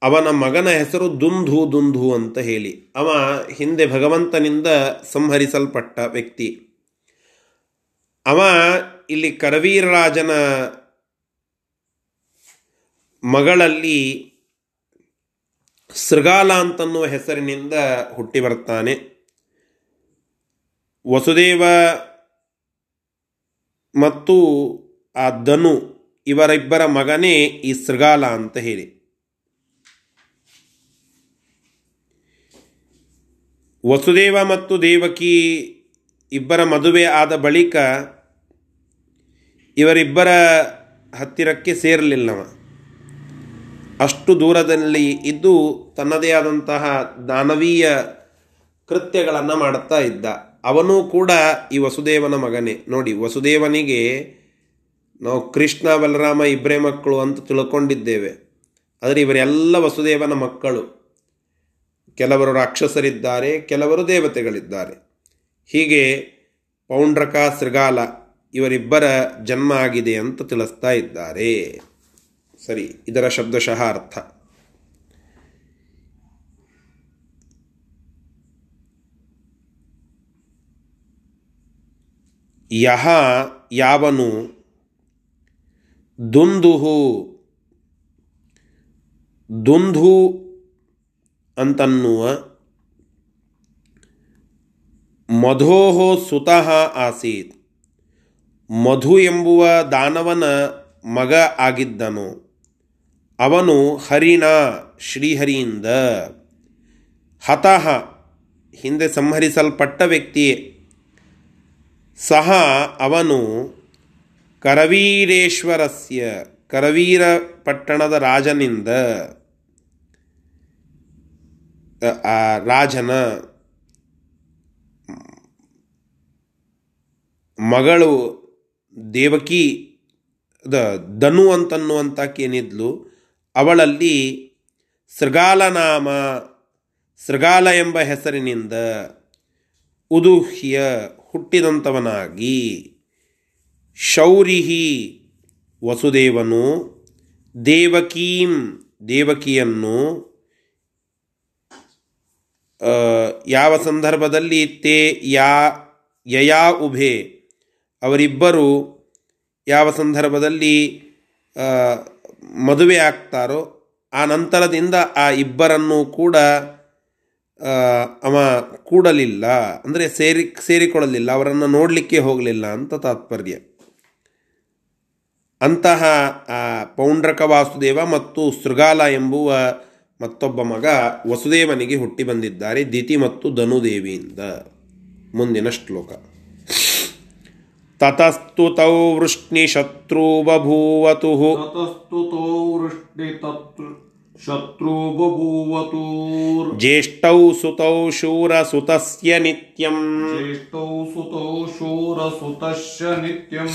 ಅವನ ಮಗನ ಹೆಸರು ದುಂಧು ದುಂಧು ಅಂತ ಹೇಳಿ. ಅವ ಹಿಂದೆ ಭಗವಂತನಿಂದ ಸಂಹರಿಸಲ್ಪಟ್ಟ ವ್ಯಕ್ತಿ. ಅವ ಇಲ್ಲಿ ಕರವೀರರಾಜನ ಮಗಳಲ್ಲಿ ಸೃಗಾಲ ಅಂತನ್ನುವ ಹೆಸರಿನಿಂದ ಹುಟ್ಟಿ ಬರ್ತಾನೆ. ವಸುದೇವ ಮತ್ತು ಆ ಧನು ಇವರಿಬ್ಬರ ಮಗನೇ ಈ ಸೃಗಾಲ ಅಂತ ಹೇಳಿ. ವಸುದೇವ ಮತ್ತು ದೇವಕಿ ಇಬ್ಬರ ಮದುವೆ ಆದ ಬಳಿಕ ಇವರಿಬ್ಬರ ಹತ್ತಿರಕ್ಕೆ ಸೇರಲಿಲ್ಲವ. ಅಷ್ಟು ದೂರದಲ್ಲಿ ಇದ್ದು ತನ್ನದೇ ಆದಂತಹ ದಾನವೀಯ ಕೃತ್ಯಗಳನ್ನು ಮಾಡುತ್ತಾ ಇದ್ದ. ಅವನೂ ಕೂಡ ಈ ವಸುದೇವನ ಮಗನೇ. ನೋಡಿ, ವಸುದೇವನಿಗೆ ನಾವು ಕೃಷ್ಣ, ಬಲರಾಮ ಇಬ್ಬರೇ ಮಕ್ಕಳು ಅಂತ ತಿಳ್ಕೊಂಡಿದ್ದೇವೆ. ಆದರೆ ಇವರೆಲ್ಲ ವಸುದೇವನ ಮಕ್ಕಳು. ಕೆಲವರು ರಾಕ್ಷಸರಿದ್ದಾರೆ, ಕೆಲವರು ದೇವತೆಗಳಿದ್ದಾರೆ. ಹೀಗೆ ಪೌಂಡ್ರಕ ಶೃಗಾಲ ಇವರಿಬ್ಬರ ಜನ್ಮ ಆಗಿದೆ ಅಂತ ತಿಳಿಸ್ತಾ ಇದ್ದಾರೆ. ಸರಿ, ಇದರ ಶಬ್ದಶಃ ಅರ್ಥ. ಯಹ ಯಾವನು ದುಂದುಹು, ದುಂಧು ಅಂತನ್ನುವ ಮಧೋಹೋ ಸುತಃ ಆಸೀತ್. ಮಧು ಎಂಬುವ ದಾನವನ ಮಗ ಆಗಿದ್ದನು. ಅವನು ಹರಿಣ ಶ್ರೀಹರಿಯಿಂದ. ಹತಃ ಹಿಂದೆ ಸಂಹರಿಸಲ್ಪಟ್ಟ ವ್ಯಕ್ತಿಯೇ. ಸಹ ಅವನು ಕರವೀರೇಶ್ವರಸ್ಯ ಕರವೀರ ಪಟ್ಟಣದ ರಾಜನಿಂದ. ಆ ರಾಜನ ಮಗಳು ದೇವಕಿ, ದ, ಧನು ಅಂತನ್ನುವಂತಕ್ಕೇನಿದ್ಲು ಅವಳಲ್ಲಿ ಸೃಗಾಲನಾಮ, ಸೃಗಾಲ ಎಂಬ ಹೆಸರಿನಿಂದ ಉದುಹ್ಯ ಹುಟ್ಟಿದಂಥವನಾಗಿ ಶೌರಿಹಿ ವಸುದೇವನು ದೇವಕೀಂ ದೇವಕಿಯನ್ನು ಯಾವ ಸಂದರ್ಭದಲ್ಲಿ ತೇ ಯಾ, ಯಯಾ ಉಭೆ, ಅವರಿಬ್ಬರು ಯಾವ ಸಂದರ್ಭದಲ್ಲಿ ಮದುವೆ ಆಗ್ತಾರೋ, ಆ ನಂತರದಿಂದ ಆ ಇಬ್ಬರನ್ನು ಕೂಡ ಅವ ಕೂಡಲಿಲ್ಲ. ಅಂದರೆ ಸೇರಿ, ಸೇರಿಕೊಳ್ಳಲಿಲ್ಲ. ಅವರನ್ನು ನೋಡಲಿಕ್ಕೆ ಹೋಗಲಿಲ್ಲ ಅಂತ ತಾತ್ಪರ್ಯ. ಅಂತಹ ಪೌಂಡ್ರಕ ವಾಸುದೇವ ಮತ್ತು ಶೃಗಾಲ ಎಂಬುವ ಮತ್ತೊಬ್ಬ ಮಗ ವಸುದೇವನಿಗೆ ಹುಟ್ಟಿ ಬಂದಿದ್ದಾರೆ ದಿತಿ ಮತ್ತು ಧನುದೇವಿಯಿಂದ. ಮುಂದಿನ ಶ್ಲೋಕ. ತತಸ್ತು ತೌ ವೃಷ್ಣಿ ಶತ್ರು ಬಭೂವತು ತತಸ್ತು ತೌ ವೃಷ್ಣಿ ತತ್ರ ಶತ್ರು ಬಭೂವತು ಜ್ಯೇಷ್ಠೌ ಸುತೌ ಶೂರ ಸುತಸ್ಯ ನಿತ್ಯಂ. ಜ್ಯೇಷ್ಠೌ ಸುತೌ ನಿತ್ಯಂ.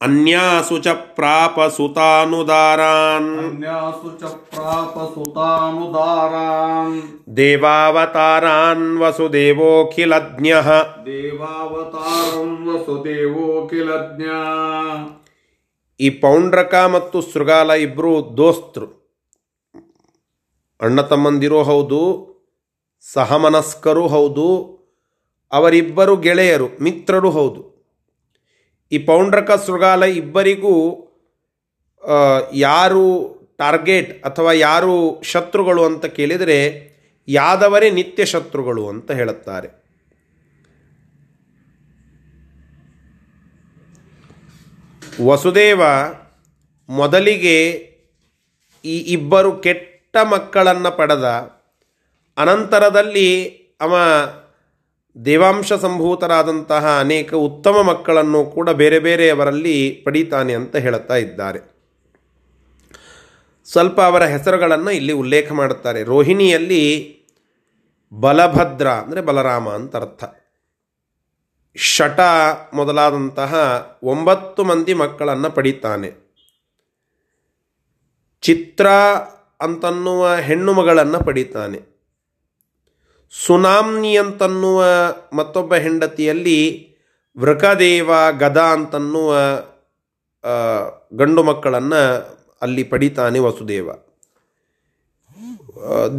ಅನ್ಯಾಸು ಚ ಪ್ರಾಪ ಸುತಾನುದಾರಾನ್ ಅನ್ಯಾಸು ಚ ಪ್ರಾಪ ಸುತಾನುದಾರಾನ್ ದೇವಾವತಾರಾನ್ ವಸುದೇವೋಖಿಲಜ್ಞಃ. ದೇವಾವತಾರಂ ಈ ಪೌಂಡ್ರಕ ಮತ್ತು ಶೃಗಾಲ ಇಬ್ಬರು ದೋಸ್ತರು ಅಣ್ಣ ತಮ್ಮಂದಿರೋ ಹೌದು ಸಹಮನಸ್ಕರೂ ಹೌದು ಅವರಿಬ್ಬರು ಗೆಳೆಯರು ಮಿತ್ರರು ಹೌದು. ಈ ಪೌಂಡ್ರಕ ಶೃಗಾಲ ಇಬ್ಬರಿಗೂ ಯಾರು ಟಾರ್ಗೆಟ್ ಅಥವಾ ಯಾರು ಶತ್ರುಗಳು ಅಂತ ಕೇಳಿದರೆ ಯಾದವರೇ ನಿತ್ಯ ಶತ್ರುಗಳು ಅಂತ ಹೇಳುತ್ತಾರೆ. ವಸುದೇವ ಮೊದಲಿಗೆ ಈ ಇಬ್ಬರು ಕೆಟ್ಟ ಮಕ್ಕಳನ್ನು ಪಡೆದ, ಅನಂತರದಲ್ಲಿ ಅವ ದೇವಾಂಶ ಸಂಭೂತರಾದಂತಹ ಅನೇಕ ಉತ್ತಮ ಮಕ್ಕಳನ್ನು ಕೂಡ ಬೇರೆ ಬೇರೆಯವರಲ್ಲಿ ಪಡೀತಾನೆ ಅಂತ ಹೇಳುತ್ತಾ ಇದ್ದಾರೆ. ಸ್ವಲ್ಪ ಅವರ ಹೆಸರುಗಳನ್ನು ಇಲ್ಲಿ ಉಲ್ಲೇಖ ಮಾಡುತ್ತಾರೆ. ರೋಹಿಣಿಯಲ್ಲಿ ಬಲಭದ್ರ ಅಂದರೆ ಬಲರಾಮ ಅಂತ ಅರ್ಥ. ಶಟ ಮೊದಲಾದಂತಹ ಒಂಬತ್ತು ಮಂದಿ ಮಕ್ಕಳನ್ನು ಪಡೀತಾನೆ. ಚಿತ್ರ ಅಂತನ್ನುವ ಹೆಣ್ಣು ಮಗಳನ್ನು ಪಡೀತಾನೆ. ಸುನಾಮ್ನಿ ಅಂತನ್ನುವ ಮತ್ತೊಬ್ಬ ಹೆಂಡತಿಯಲ್ಲಿ ವೃಕದೇವ ಗದ ಅಂತನ್ನುವ ಗಂಡು ಮಕ್ಕಳನ್ನು ಅಲ್ಲಿ ಪಡಿತಾನೆ ವಸುದೇವ.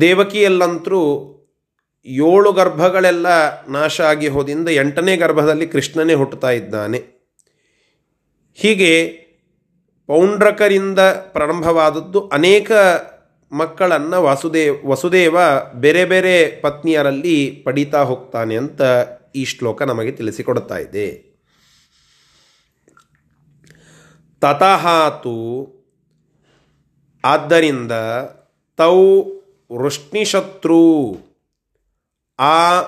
ದೇವಕಿಯಲ್ಲಂತರೂ ಏಳು ಗರ್ಭಗಳೆಲ್ಲ ನಾಶ ಆಗಿ ಹೋದಿಂದ ಎಂಟನೇ ಗರ್ಭದಲ್ಲಿ ಕೃಷ್ಣನೇ ಹುಟ್ಟುತ್ತಾ ಇದ್ದಾನೆ. ಹೀಗೆ ಪೌಂಡ್ರಕರಿಂದ ಪ್ರಾರಂಭವಾದದ್ದು ಅನೇಕ ಮಕ್ಕಳನ್ನು ವಾಸುದೇವ್ ವಸುದೇವ ಬೇರೆ ಬೇರೆ ಪತ್ನಿಯರಲ್ಲಿ ಪಡಿತಾ ಹೋಗ್ತಾನೆ ಅಂತ ಈ ಶ್ಲೋಕ ನಮಗೆ ತಿಳಿಸಿಕೊಡ್ತಾ ಇದೆ. ತತಹಾತು ಆದ್ದರಿಂದ ತೌ ವೃಷ್ಣಿಶತ್ರು ಆ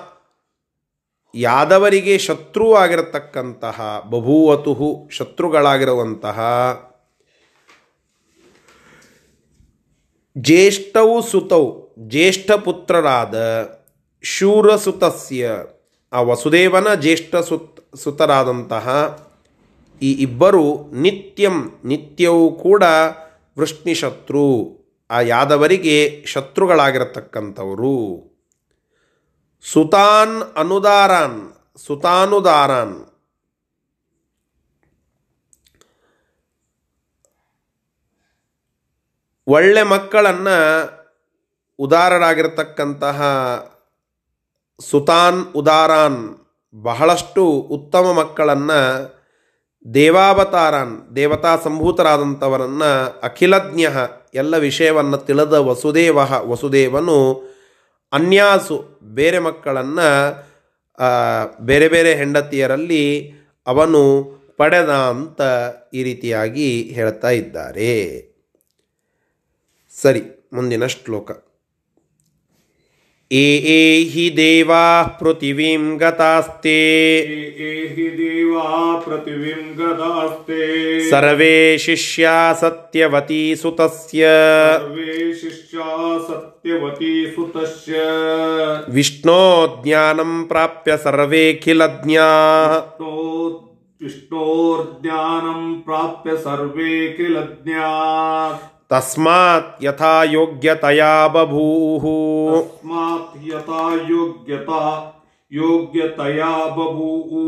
ಯಾದವರಿಗೆ ಶತ್ರು ಆಗಿರತಕ್ಕಂತಹ ಬಭೂವತು ಶತ್ರುಗಳಾಗಿರುವಂತಹ ಜ್ಯೇಷ್ಠವು ಸುತೌ, ಜ್ಯೇಷ್ಠ ಪುತ್ರರಾದ ಶೂರಸುತಸ್ಯ. ಆ ವಸುದೇವನ ಜ್ಯೇಷ್ಠ ಸುತ್, ಸುತರಾದಂತಹ ಈ ಇಬ್ಬರು ನಿತ್ಯಂ, ನಿತ್ಯವೂ ಕೂಡ ವೃಷ್ಣಿಶತ್ರು. ಆ ಯಾದವರಿಗೆ ಶತ್ರುಗಳಾಗಿರತಕ್ಕಂಥವರು. ಸುತಾನ್ ಅನುದಾರಾನ್, ಸುತಾನುದಾರಾನ್. ಒಳ್ಳೆ ಮಕ್ಕಳನ್ನು ಉದಾರರಾಗಿರ್ತಕ್ಕಂತಹ ಸುತಾನ್ ಉದಾರಾನ್, ಬಹಳಷ್ಟು ಉತ್ತಮ ಮಕ್ಕಳನ್ನು ದೇವಾವತಾರಾನ್, ದೇವತಾ ಸಂಭೂತರಾದಂಥವರನ್ನು ಅಖಿಲಜ್ಞ ಎಲ್ಲ ವಿಷಯವನ್ನು ತಿಳಿದ ವಸುದೇವ, ವಸುದೇವನು ಅನ್ಯಾಸು ಬೇರೆ ಮಕ್ಕಳನ್ನು ಬೇರೆ ಬೇರೆ ಹೆಂಡತಿಯರಲ್ಲಿ ಅವನು ಪಡೆದ ಅಂತ ಈ ರೀತಿಯಾಗಿ ಹೇಳ್ತಾ ಇದ್ದಾರೆ. ಸರಿ ಮುಂದಿನ ಶ್ಲೋಕ ಏ ಏ ಹಿ ದೇವಾ ಪೃಥಿವೀಂ ಗತಾಸ್ತೆ एहि देवा पृथिवीं गदास्ते ಸರ್ವೇ ಶಿಷ್ಯಾ ಸತ್ಯವತಿ ಸುತಸ್ಯ सर्वे शिष्या सत्यवती सुतस्य ವಿಷ್ಣೋ ಜ್ಞಾನಂ ಪ್ರಾಪ್ಯ ಸರ್ವೇಖಿಲಜ್ಞಾ विष्णो विष्णोर्ज्ञानं प्राप्य सर्वे किल ज्ञात् ತಸ್ಮಾತ್ ಯಥಾ ಯೋಗ್ಯತಯಾ ಬಭೂಹ ತಸ್ಮಾತ್ ಯಥಾ ಯೋಗ್ಯತಾ ಯೋಗ್ಯತಯಾ ಬಭೂಹು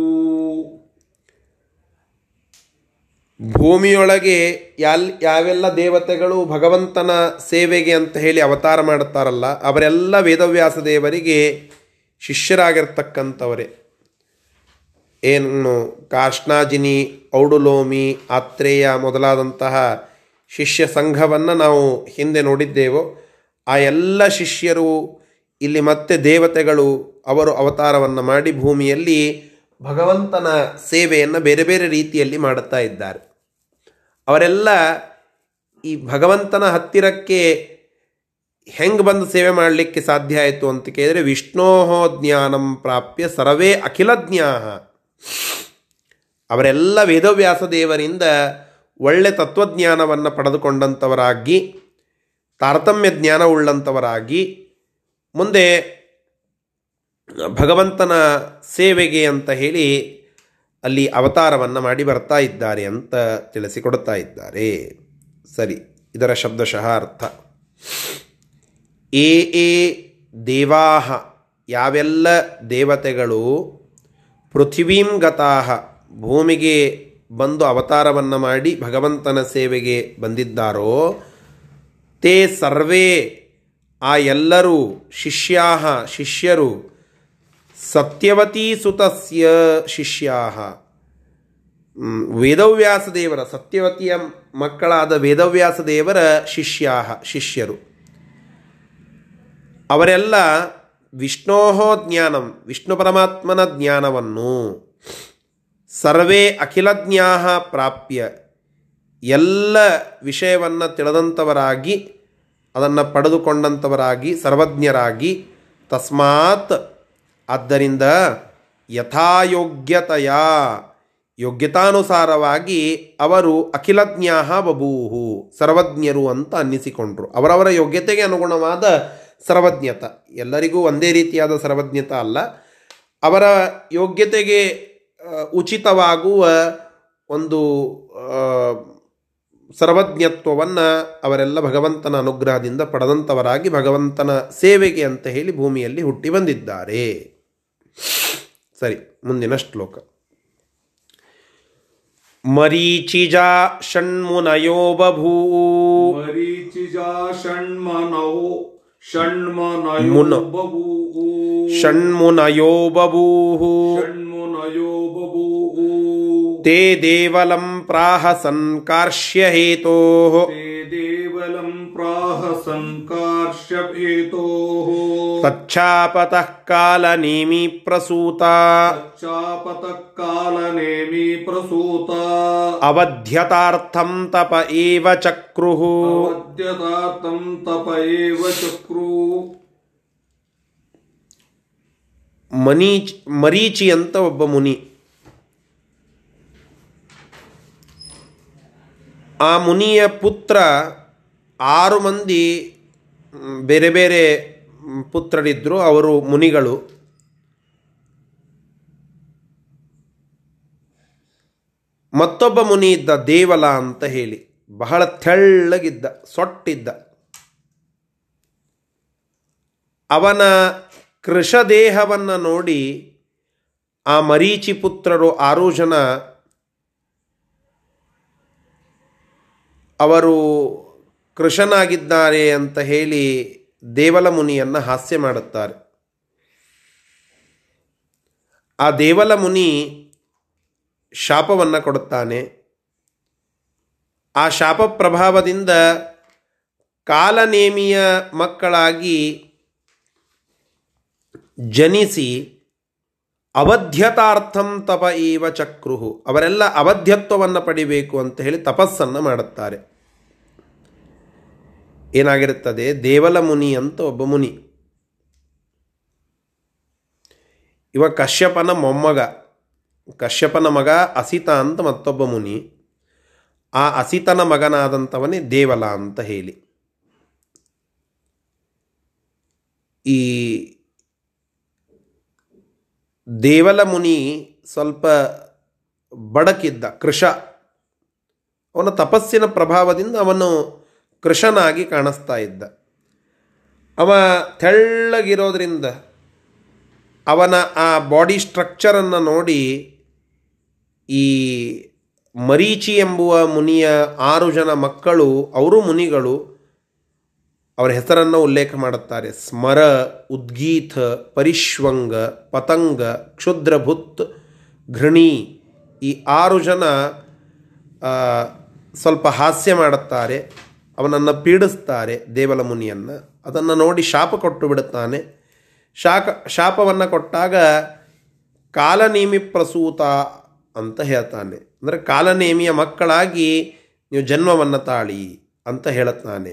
ಭೂಮಿಯೊಳಗೆ ಯಾಲ್ ಯಾವೆಲ್ಲ ದೇವತೆಗಳು ಭಗವಂತನ ಸೇವೆಗೆ ಅಂತ ಹೇಳಿ ಅವತಾರ ಮಾಡುತ್ತಾರಲ್ಲ ಅವರೆಲ್ಲ ವೇದವ್ಯಾಸ ದೇವರಿಗೆ ಶಿಷ್ಯರಾಗಿರ್ತಕ್ಕಂಥವರೇ. ಏನು ಕಾಷ್ಣಾಜಿನಿ ಔಡುಲೋಮಿ ಆತ್ರೇಯ ಮೊದಲಾದಂತಹ ಶಿಷ್ಯ ಸಂಘವನ್ನು ನಾವು ಹಿಂದೆ ನೋಡಿದ್ದೇವೋ, ಆ ಎಲ್ಲ ಶಿಷ್ಯರು ಇಲ್ಲಿ ಮತ್ತೆ ದೇವತೆಗಳು ಅವರು ಅವತಾರವನ್ನು ಮಾಡಿ ಭೂಮಿಯಲ್ಲಿ ಭಗವಂತನ ಸೇವೆಯನ್ನು ಬೇರೆ ಬೇರೆ ರೀತಿಯಲ್ಲಿ ಮಾಡುತ್ತಾ ಇದ್ದಾರೆ. ಅವರೆಲ್ಲ ಈ ಭಗವಂತನ ಹತ್ತಿರಕ್ಕೆ ಹೆಂಗೆ ಬಂದು ಸೇವೆ ಮಾಡಲಿಕ್ಕೆ ಸಾಧ್ಯ ಆಯಿತು ಅಂತ ಕೇಳಿದರೆ, ವಿಷ್ಣೋಹೋ ಜ್ಞಾನಂ ಪ್ರಾಪ್ಯ ಸರ್ವೇ ಅಖಿಲ ಜ್ಞಾ ಅವರೆಲ್ಲ ವೇದವ್ಯಾಸ ದೇವರಿಂದ ಒಳ್ಳೆ ತತ್ವಜ್ಞಾನವನ್ನು ಪಡೆದುಕೊಂಡಂಥವರಾಗಿ ತಾರತಮ್ಯ ಜ್ಞಾನವುಳ್ಳಂಥವರಾಗಿ ಮುಂದೆ ಭಗವಂತನ ಸೇವೆಗೆ ಅಂತ ಹೇಳಿ ಅಲ್ಲಿ ಅವತಾರವನ್ನು ಮಾಡಿ ಬರ್ತಾ ಇದ್ದಾರೆ ಅಂತ ತಿಳಿಸಿಕೊಡ್ತಾ ಇದ್ದಾರೆ. ಸರಿ, ಇದರ ಶಬ್ದಶಃ ಅರ್ಥ. ಏ ಏ ದೇವಾಹ, ಯಾವೆಲ್ಲ ದೇವತೆಗಳು ಪೃಥಿವೀಂ ಗತಾಹ, ಭೂಮಿಗೆ ಬಂದು ಅವತಾರವನ್ನು ಮಾಡಿ ಭಗವಂತನ ಸೇವೆಗೆ ಬಂದಿದ್ದಾರೋ, ತೇ ಸರ್ವೇ ಆ ಎಲ್ಲರೂ ಶಿಷ್ಯಾ ಶಿಷ್ಯರು ಸತ್ಯವತೀ ಸುತಸ್ಯ ಶಿಷ್ಯಾ ವೇದವ್ಯಾಸ ದೇವರ ಸತ್ಯವತಿಯ ಮಕ್ಕಳಾದ ವೇದವ್ಯಾಸ ದೇವರ ಶಿಷ್ಯಾ ಶಿಷ್ಯರು. ಅವರೆಲ್ಲ ವಿಷ್ಣೋಹೋ ಜ್ಞಾನಂ, ವಿಷ್ಣು ಪರಮಾತ್ಮನ ಜ್ಞಾನವನ್ನು ಸರ್ವೇ ಅಖಿಲಜ್ಞಾ ಪ್ರಾಪ್ಯ. ಎಲ್ಲ ವಿಷಯವನ್ನು ತಿಳಿದಂಥವರಾಗಿ, ಅದನ್ನು ಪಡೆದುಕೊಂಡಂಥವರಾಗಿ, ಸರ್ವಜ್ಞರಾಗಿ, ತಸ್ಮಾತ್ ಆದ್ದರಿಂದ ಯಥಾಯೋಗ್ಯತೆಯ. ಯೋಗ್ಯತಾನುಸಾರವಾಗಿ ಅವರು ಅಖಿಲಜ್ಞಾ ಬಬೂಹು ಸರ್ವಜ್ಞರು ಅಂತ ಅನ್ನಿಸಿಕೊಂಡರು. ಅವರವರ ಯೋಗ್ಯತೆಗೆ ಅನುಗುಣವಾದ ಸರ್ವಜ್ಞತ. ಎಲ್ಲರಿಗೂ ಒಂದೇ ರೀತಿಯಾದ ಸರ್ವಜ್ಞತ ಅಲ್ಲ. ಅವರ ಯೋಗ್ಯತೆಗೆ ಉಚಿತವಾಗುವ ಒಂದು ಸರ್ವಜ್ಞತ್ವವನ್ನು ಅವರೆಲ್ಲ ಭಗವಂತನ ಅನುಗ್ರಹದಿಂದ ಪಡೆದಂಥವರಾಗಿ ಭಗವಂತನ ಸೇವೆಗೆ ಅಂತ ಹೇಳಿ ಭೂಮಿಯಲ್ಲಿ ಹುಟ್ಟಿ ಬಂದಿದ್ದಾರೆ. ಸರಿ ಮುಂದಿನ ಶ್ಲೋಕ. ಮರೀಚಿಜಾ ಷಣ್ಮುನಯೋ ಬಭೂ. ಮರೀಚಿಜಾ ಷಣ್ಮನೋ ಷಣ್ಮನಯೋ ಬಭೂ. ಷಣ್ಮುನಯೋ ಬಭೂ. ತೇ ದೇವಲಂ ಪ್ರಾಹ ಸಂಕಾರ್ಷ್ಯ ಹೇತೋ ते देवलं प्राह सङ्कार्ष्यभेतोः ತಚ್ಛಾಪತಃ ಕಾಲನೇಮಿ ಪ್ರಸೂತ चापतः कालनेमि प्रसूता ಅವಧ್ಯತಾರ್ಥಂ ತಪ ಏವ ಚಕ್ರುಃ अवद्यतातं तप एव चक्रू ಮನೀಚ್ ಮರೀಚಿ ಅಂತ ಒಬ್ಬ ಮುನಿ ಆ ಮುನಿಯ ಪುತ್ರ ಆರು ಮಂದಿ ಬೇರೆ ಬೇರೆ ಪುತ್ರರಿದ್ದರು ಅವರು ಮುನಿಗಳು. ಮತ್ತೊಬ್ಬ ಮುನಿ ಇದ್ದ ದೇವಲ ಅಂತ ಹೇಳಿ. ಬಹಳ ತೆಳ್ಳಗಿದ್ದ, ಸೊಟ್ಟಿದ್ದ. ಅವನ ಕೃಷದೇಹವನ್ನು ನೋಡಿ ಆ ಮರೀಚಿ ಪುತ್ರರು ಆರು ಜನ ಅವರು ಕೃಷನಾಗಿದ್ದಾರೆ ಅಂತ ಹೇಳಿ ದೇವಲ ಮುನಿಯನ್ನು ಹಾಸ್ಯ ಮಾಡುತ್ತಾರೆ. ಆ ದೇವಲ ಮುನಿ ಶಾಪವನ್ನು ಕೊಡುತ್ತಾನೆ. ಆ ಶಾಪ ಪ್ರಭಾವದಿಂದ ಕಾಲನೇಮಿಯ ಮಕ್ಕಳಾಗಿ ಜನಿಸಿ ಅವಧ್ಯತಾರ್ಥಂ ತಪ ಈವ ಚಕ್ರುಹು, ಅವರೆಲ್ಲ ಅವಧ್ಯತ್ವವನ್ನು ಪಡಿಬೇಕು ಅಂತ ಹೇಳಿ ತಪಸ್ಸನ್ನು ಮಾಡುತ್ತಾರೆ. ಏನಾಗಿರುತ್ತದೆ? ದೇವಲ ಮುನಿ ಅಂತ ಒಬ್ಬ ಮುನಿ. ಇವ ಕಶ್ಯಪನ ಮೊಮ್ಮಗ. ಕಶ್ಯಪನ ಮಗ ಅಸಿತ ಅಂತ ಮತ್ತೊಬ್ಬ ಮುನಿ. ಆ ಅಸಿತನ ಮಗನಾದಂಥವನೇ ದೇವಲ ಅಂತ ಹೇಳಿ. ಈ ದೇವಲ ಮುನಿ ಸ್ವಲ್ಪ ಬಡಕಿದ್ದ, ಕೃಷ. ಅವನ ತಪಸ್ಸಿನ ಪ್ರಭಾವದಿಂದ ಅವನು ಕೃಷನಾಗಿ ಕಾಣಿಸ್ತಾ ಇದ್ದ. ಅವ ತೆಳ್ಳಗಿರೋದ್ರಿಂದ ಅವನ ಆ ಬಾಡಿ ಸ್ಟ್ರಕ್ಚರನ್ನು ನೋಡಿ ಈ ಮರೀಚಿ ಎಂಬುವ ಮುನಿಯ ಆರು ಜನ ಮಕ್ಕಳು, ಅವರು ಮುನಿಗಳು ಅವರ ಹೆಸರನ್ನು ಉಲ್ಲೇಖ ಮಾಡುತ್ತಾರೆ. ಸ್ಮರ ಉದ್ಗೀತ ಪರಿಶ್ವಂಗ, ಪತಂಗ, ಕ್ಷುದ್ರಭುತ್, ಘೃಣಿ ಈ ಆರು ಜನ ಸ್ವಲ್ಪ ಹಾಸ್ಯ ಮಾಡುತ್ತಾರೆ. ಅವನನ್ನು ಪೀಡಿಸ್ತಾರೆ ದೇವಲ ಮುನಿಯನ್ನು. ಅದನ್ನು ನೋಡಿ ಶಾಪ ಕೊಟ್ಟು ಬಿಡುತ್ತಾನೆ. ಶಾಕ, ಶಾಪವನ್ನು ಕೊಟ್ಟಾಗ ಕಾಲನೇಮಿ ಪ್ರಸೂತ ಅಂತ ಹೇಳ್ತಾನೆ. ಅಂದರೆ ಕಾಲನೇಮಿಯ ಮಕ್ಕಳಾಗಿ ನೀವು ಜನ್ಮವನ್ನು ತಾಳಿ ಅಂತ ಹೇಳುತ್ತಾನೆ.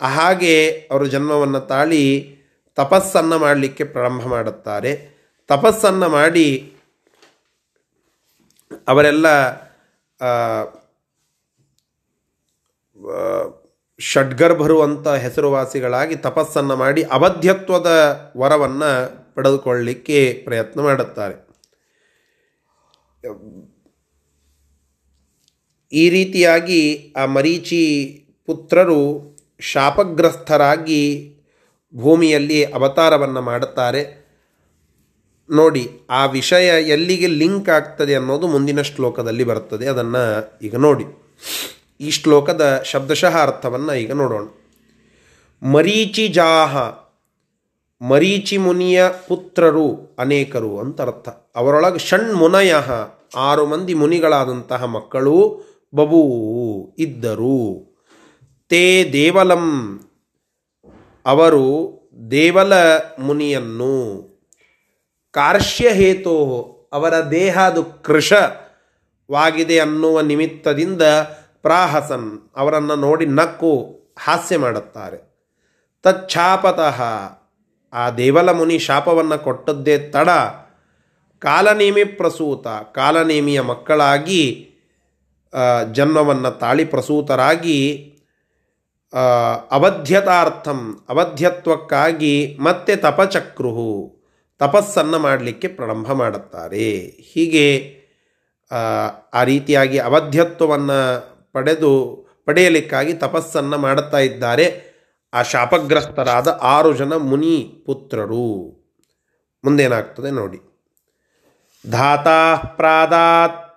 ಹಾಗೆ ಅವರು ಜನ್ಮವನ್ನು ತಾಳಿ ತಪಸ್ಸನ್ನು ಮಾಡಲಿಕ್ಕೆ ಪ್ರಾರಂಭ ಮಾಡುತ್ತಾರೆ. ತಪಸ್ಸನ್ನು ಮಾಡಿ ಅವರೆಲ್ಲ ಷಡ್ಗರ್ಭರು ಅಂತ ಹೆಸರುವಾಸಿಗಳಾಗಿ ತಪಸ್ಸನ್ನು ಮಾಡಿ ಅವಧ್ಯತ್ವದ ವರವನ್ನು ಪಡೆದುಕೊಳ್ಳಲಿಕ್ಕೆ ಪ್ರಯತ್ನ ಮಾಡುತ್ತಾರೆ. ಈ ರೀತಿಯಾಗಿ ಆ ಮರೀಚಿ ಪುತ್ರರು ಶಾಪಗ್ರಸ್ತರಾಗಿ ಭೂಮಿಯಲ್ಲಿ ಅವತಾರವನ್ನು ಮಾಡುತ್ತಾರೆ. ನೋಡಿ, ಆ ವಿಷಯ ಎಲ್ಲಿಗೆ ಲಿಂಕ್ ಆಗ್ತದೆ ಅನ್ನೋದು ಮುಂದಿನ ಶ್ಲೋಕದಲ್ಲಿ ಬರ್ತದೆ ಅದನ್ನು ಈಗ ನೋಡಿ. ಈ ಶ್ಲೋಕದ ಶಬ್ದಶಃ ಅರ್ಥವನ್ನು ಈಗ ನೋಡೋಣ. ಮರೀಚಿ ಜಾಹ, ಮರೀಚಿ ಮುನಿಯ ಪುತ್ರರು ಅನೇಕರು ಅಂತ ಅರ್ಥ ಅವರೊಳಗೆ ಷಣ್ಮುನಯ ಆರು ಮಂದಿ ಮುನಿಗಳಾದಂತಹ ಮಕ್ಕಳು ಬಬೂ ಇದ್ದರು. ತೇ ದೇವಲಂ, ಅವರು ದೇವಲ ಮುನಿಯನ್ನು ಕಾರ್ಶ್ಯಹೇತು ಅವರ ದೇಹ ಅದು ಕೃಷವಾಗಿದೆ ಅನ್ನುವ ನಿಮಿತ್ತದಿಂದ ಪ್ರಾಹಸನ್ ಅವರನ್ನು ನೋಡಿ ನಕ್ಕು ಹಾಸ್ಯ ಮಾಡುತ್ತಾರೆ. ತಚ್ಛಾಪತಃ ಆ ದೇವಲ ಮುನಿ ಶಾಪವನ್ನು ಕೊಟ್ಟದ್ದೇ ತಡ. ಕಾಲನೇಮಿ ಪ್ರಸೂತ, ಕಾಲನೇಮಿಯ ಮಕ್ಕಳಾಗಿ ಜನ್ಮವನ್ನು ತಾಳಿ ಪ್ರಸೂತರಾಗಿ ಅವಧ್ಯತಾರ್ಥಂ, ಅವಧ್ಯತ್ವಕ್ಕಾಗಿ ಮತ್ತೆ ತಪಚಕ್ರುಹು, ತಪಸ್ಸನ್ನು ಮಾಡಲಿಕ್ಕೆ ಪ್ರಾರಂಭ ಮಾಡುತ್ತಾರೆ. ಹೀಗೆ ಆ ರೀತಿಯಾಗಿ ಅವಧ್ಯತ್ವವನ್ನು ಪಡೆದು ಪಡೆಯಲಿಕ್ಕಾಗಿ ತಪಸ್ಸನ್ನು ಮಾಡುತ್ತಾ ಇದ್ದಾರೆ. ಆ ಶಾಪಗ್ರಸ್ತರಾದ ಆರು ಜನ ಮುನಿ ಪುತ್ರರು. ಮುಂದೇನಾಗ್ತದೆ ನೋಡಿ. ಧಾತಾ ಪ್ರಾದಾತ್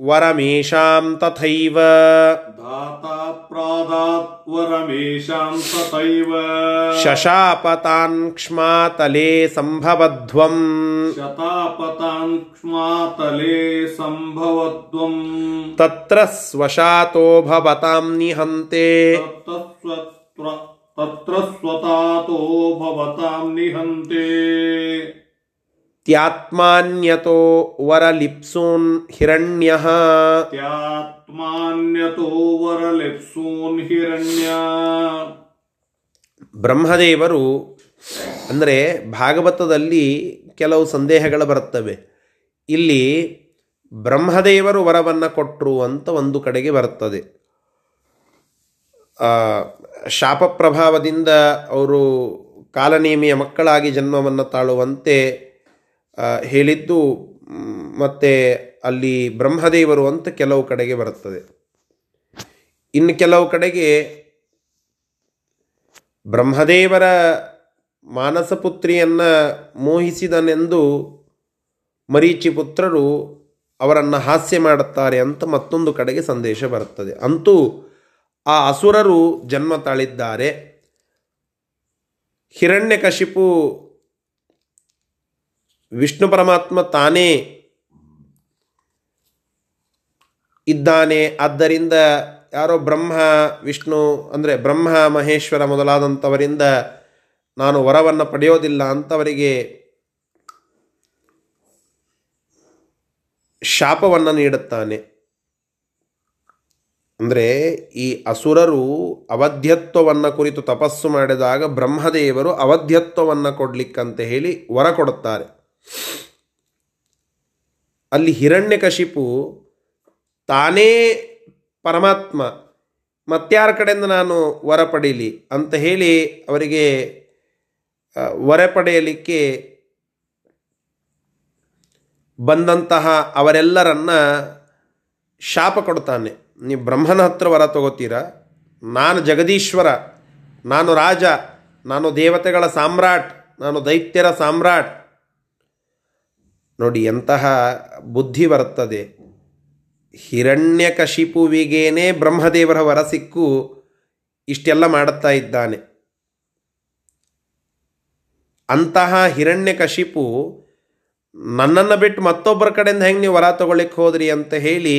वरमेषां तथैव। दाता प्रादात् वरमेषां तथैव। शशापतान् क्ष्मातले सम्भवध्वम्। शतापतान् क्ष्मातले सम्भवध्वम्। तत्र स्वशातो भवतां निहन्ते। तत्र स्वतातो भवतां निहन्ते। ತ್ಯಾತ್ಮಾನ್ಯತೋ ವರಲಿಪ್ಸೂನ್ ಹಿರಣ್ಯ. ತ್ಯಾತ್ಮಾನ್ಯತೋ ವರಲಿಪ್ಸೂನ್ ಹಿರಣ್ಯ. ಬ್ರಹ್ಮದೇವರು ಅಂದರೆ ಭಾಗವತದಲ್ಲಿ ಕೆಲವು ಸಂದೇಹಗಳು ಬರುತ್ತವೆ. ಇಲ್ಲಿ ಬ್ರಹ್ಮದೇವರು ವರವನ್ನು ಕೊಟ್ಟರು ಅಂತ ಒಂದು ಕಡೆಗೆ ಬರುತ್ತದೆ. ಶಾಪ ಪ್ರಭಾವದಿಂದ ಅವರು ಕಾಲನೇಮಿಯ ಮಕ್ಕಳಾಗಿ ಜನ್ಮವನ್ನು ತಾಳುವಂತೆ ಹೇಳಿದ್ದು ಮತ್ತೆ ಅಲ್ಲಿ ಬ್ರಹ್ಮದೇವರು ಅಂತ ಕೆಲವು ಕಡೆಗೆ ಬರುತ್ತದೆ. ಇನ್ನು ಕೆಲವು ಕಡೆಗೆ ಬ್ರಹ್ಮದೇವರ ಮಾನಸಪುತ್ರಿಯನ್ನು ಮೋಹಿಸಿದನೆಂದು ಮರೀಚಿ ಪುತ್ರರು ಅವರನ್ನು ಹಾಸ್ಯ ಮಾಡುತ್ತಾರೆ ಅಂತ ಮತ್ತೊಂದು ಕಡೆಗೆ ಸಂದೇಶ ಬರುತ್ತದೆ. ಅಂತೂ ಆ ಅಸುರರು ಜನ್ಮ ತಾಳಿದ್ದಾರೆ. ಹಿರಣ್ಯಕಶಿಪು ವಿಷ್ಣು ಪರಮಾತ್ಮ ತಾನೇ ಇದ್ದಾನೆ. ಆದ್ದರಿಂದ ಯಾರೋ ಬ್ರಹ್ಮ, ವಿಷ್ಣು ಅಂದರೆ ಬ್ರಹ್ಮ, ಮಹೇಶ್ವರ ಮೊದಲಾದಂಥವರಿಂದ ನಾನು ವರವನ್ನು ಪಡೆಯೋದಿಲ್ಲ ಅಂತವರಿಗೆ ಶಾಪವನ್ನು ನೀಡುತ್ತಾನೆ. ಅಂದರೆ ಈ ಅಸುರರು ಅವಧ್ಯತ್ವವನ್ನು ಕುರಿತು ತಪಸ್ಸು ಮಾಡಿದಾಗ ಬ್ರಹ್ಮದೇವರು ಅವಧ್ಯತ್ವವನ್ನು ಕೊಡಲಿಕ್ಕಂತ ಹೇಳಿ ವರ ಕೊಡುತ್ತಾರೆ. ಅಲ್ಲಿ ಹಿರಣ್ಯಕಶಿಪು ತಾನೇ ಪರಮಾತ್ಮ ಮತ್ಯಾರ ಕಡೆಯಿಂದ ನಾನು ವರ ಪಡೀಲಿ ಅಂತ ಹೇಳಿ ಅವರಿಗೆ ವರ ಪಡೆಯಲಿಕ್ಕೆ ಬಂದಂತಹ ಅವರೆಲ್ಲರನ್ನ ಶಾಪ ಕೊಡ್ತಾನೆ. ನೀವು ಬ್ರಹ್ಮನ ಹತ್ರ ವರ ತಗೋತೀರಾ? ನಾನು ಜಗದೀಶ್ವರ, ನಾನು ರಾಜ, ನಾನು ದೇವತೆಗಳ ಸಾಮ್ರಾಟ್, ನಾನು ದೈತ್ಯರ ಸಾಮ್ರಾಟ್ ನೋಡಿ, ಎಂತಹ ಬುದ್ಧಿ ಬರುತ್ತದೆ. ಹಿರಣ್ಯಕಶಿಪುವಿಗೇನೆ ಬ್ರಹ್ಮದೇವರ ವರ ಸಿಕ್ಕು, ಇಷ್ಟೆಲ್ಲ ಮಾಡುತ್ತಾ ಇದ್ದಾನೆ. ಅಂತಹ ಹಿರಣ್ಯಕಶಿಪು ನನ್ನನ್ನು ಬಿಟ್ಟು ಮತ್ತೊಬ್ಬರ ಕಡೆಯಿಂದ ಹೆಂಗೆ ನೀವು ವರ ತಗೊಳ್ಳಿಕ್ಕೆ ಹೋದ್ರಿ ಅಂತ ಹೇಳಿ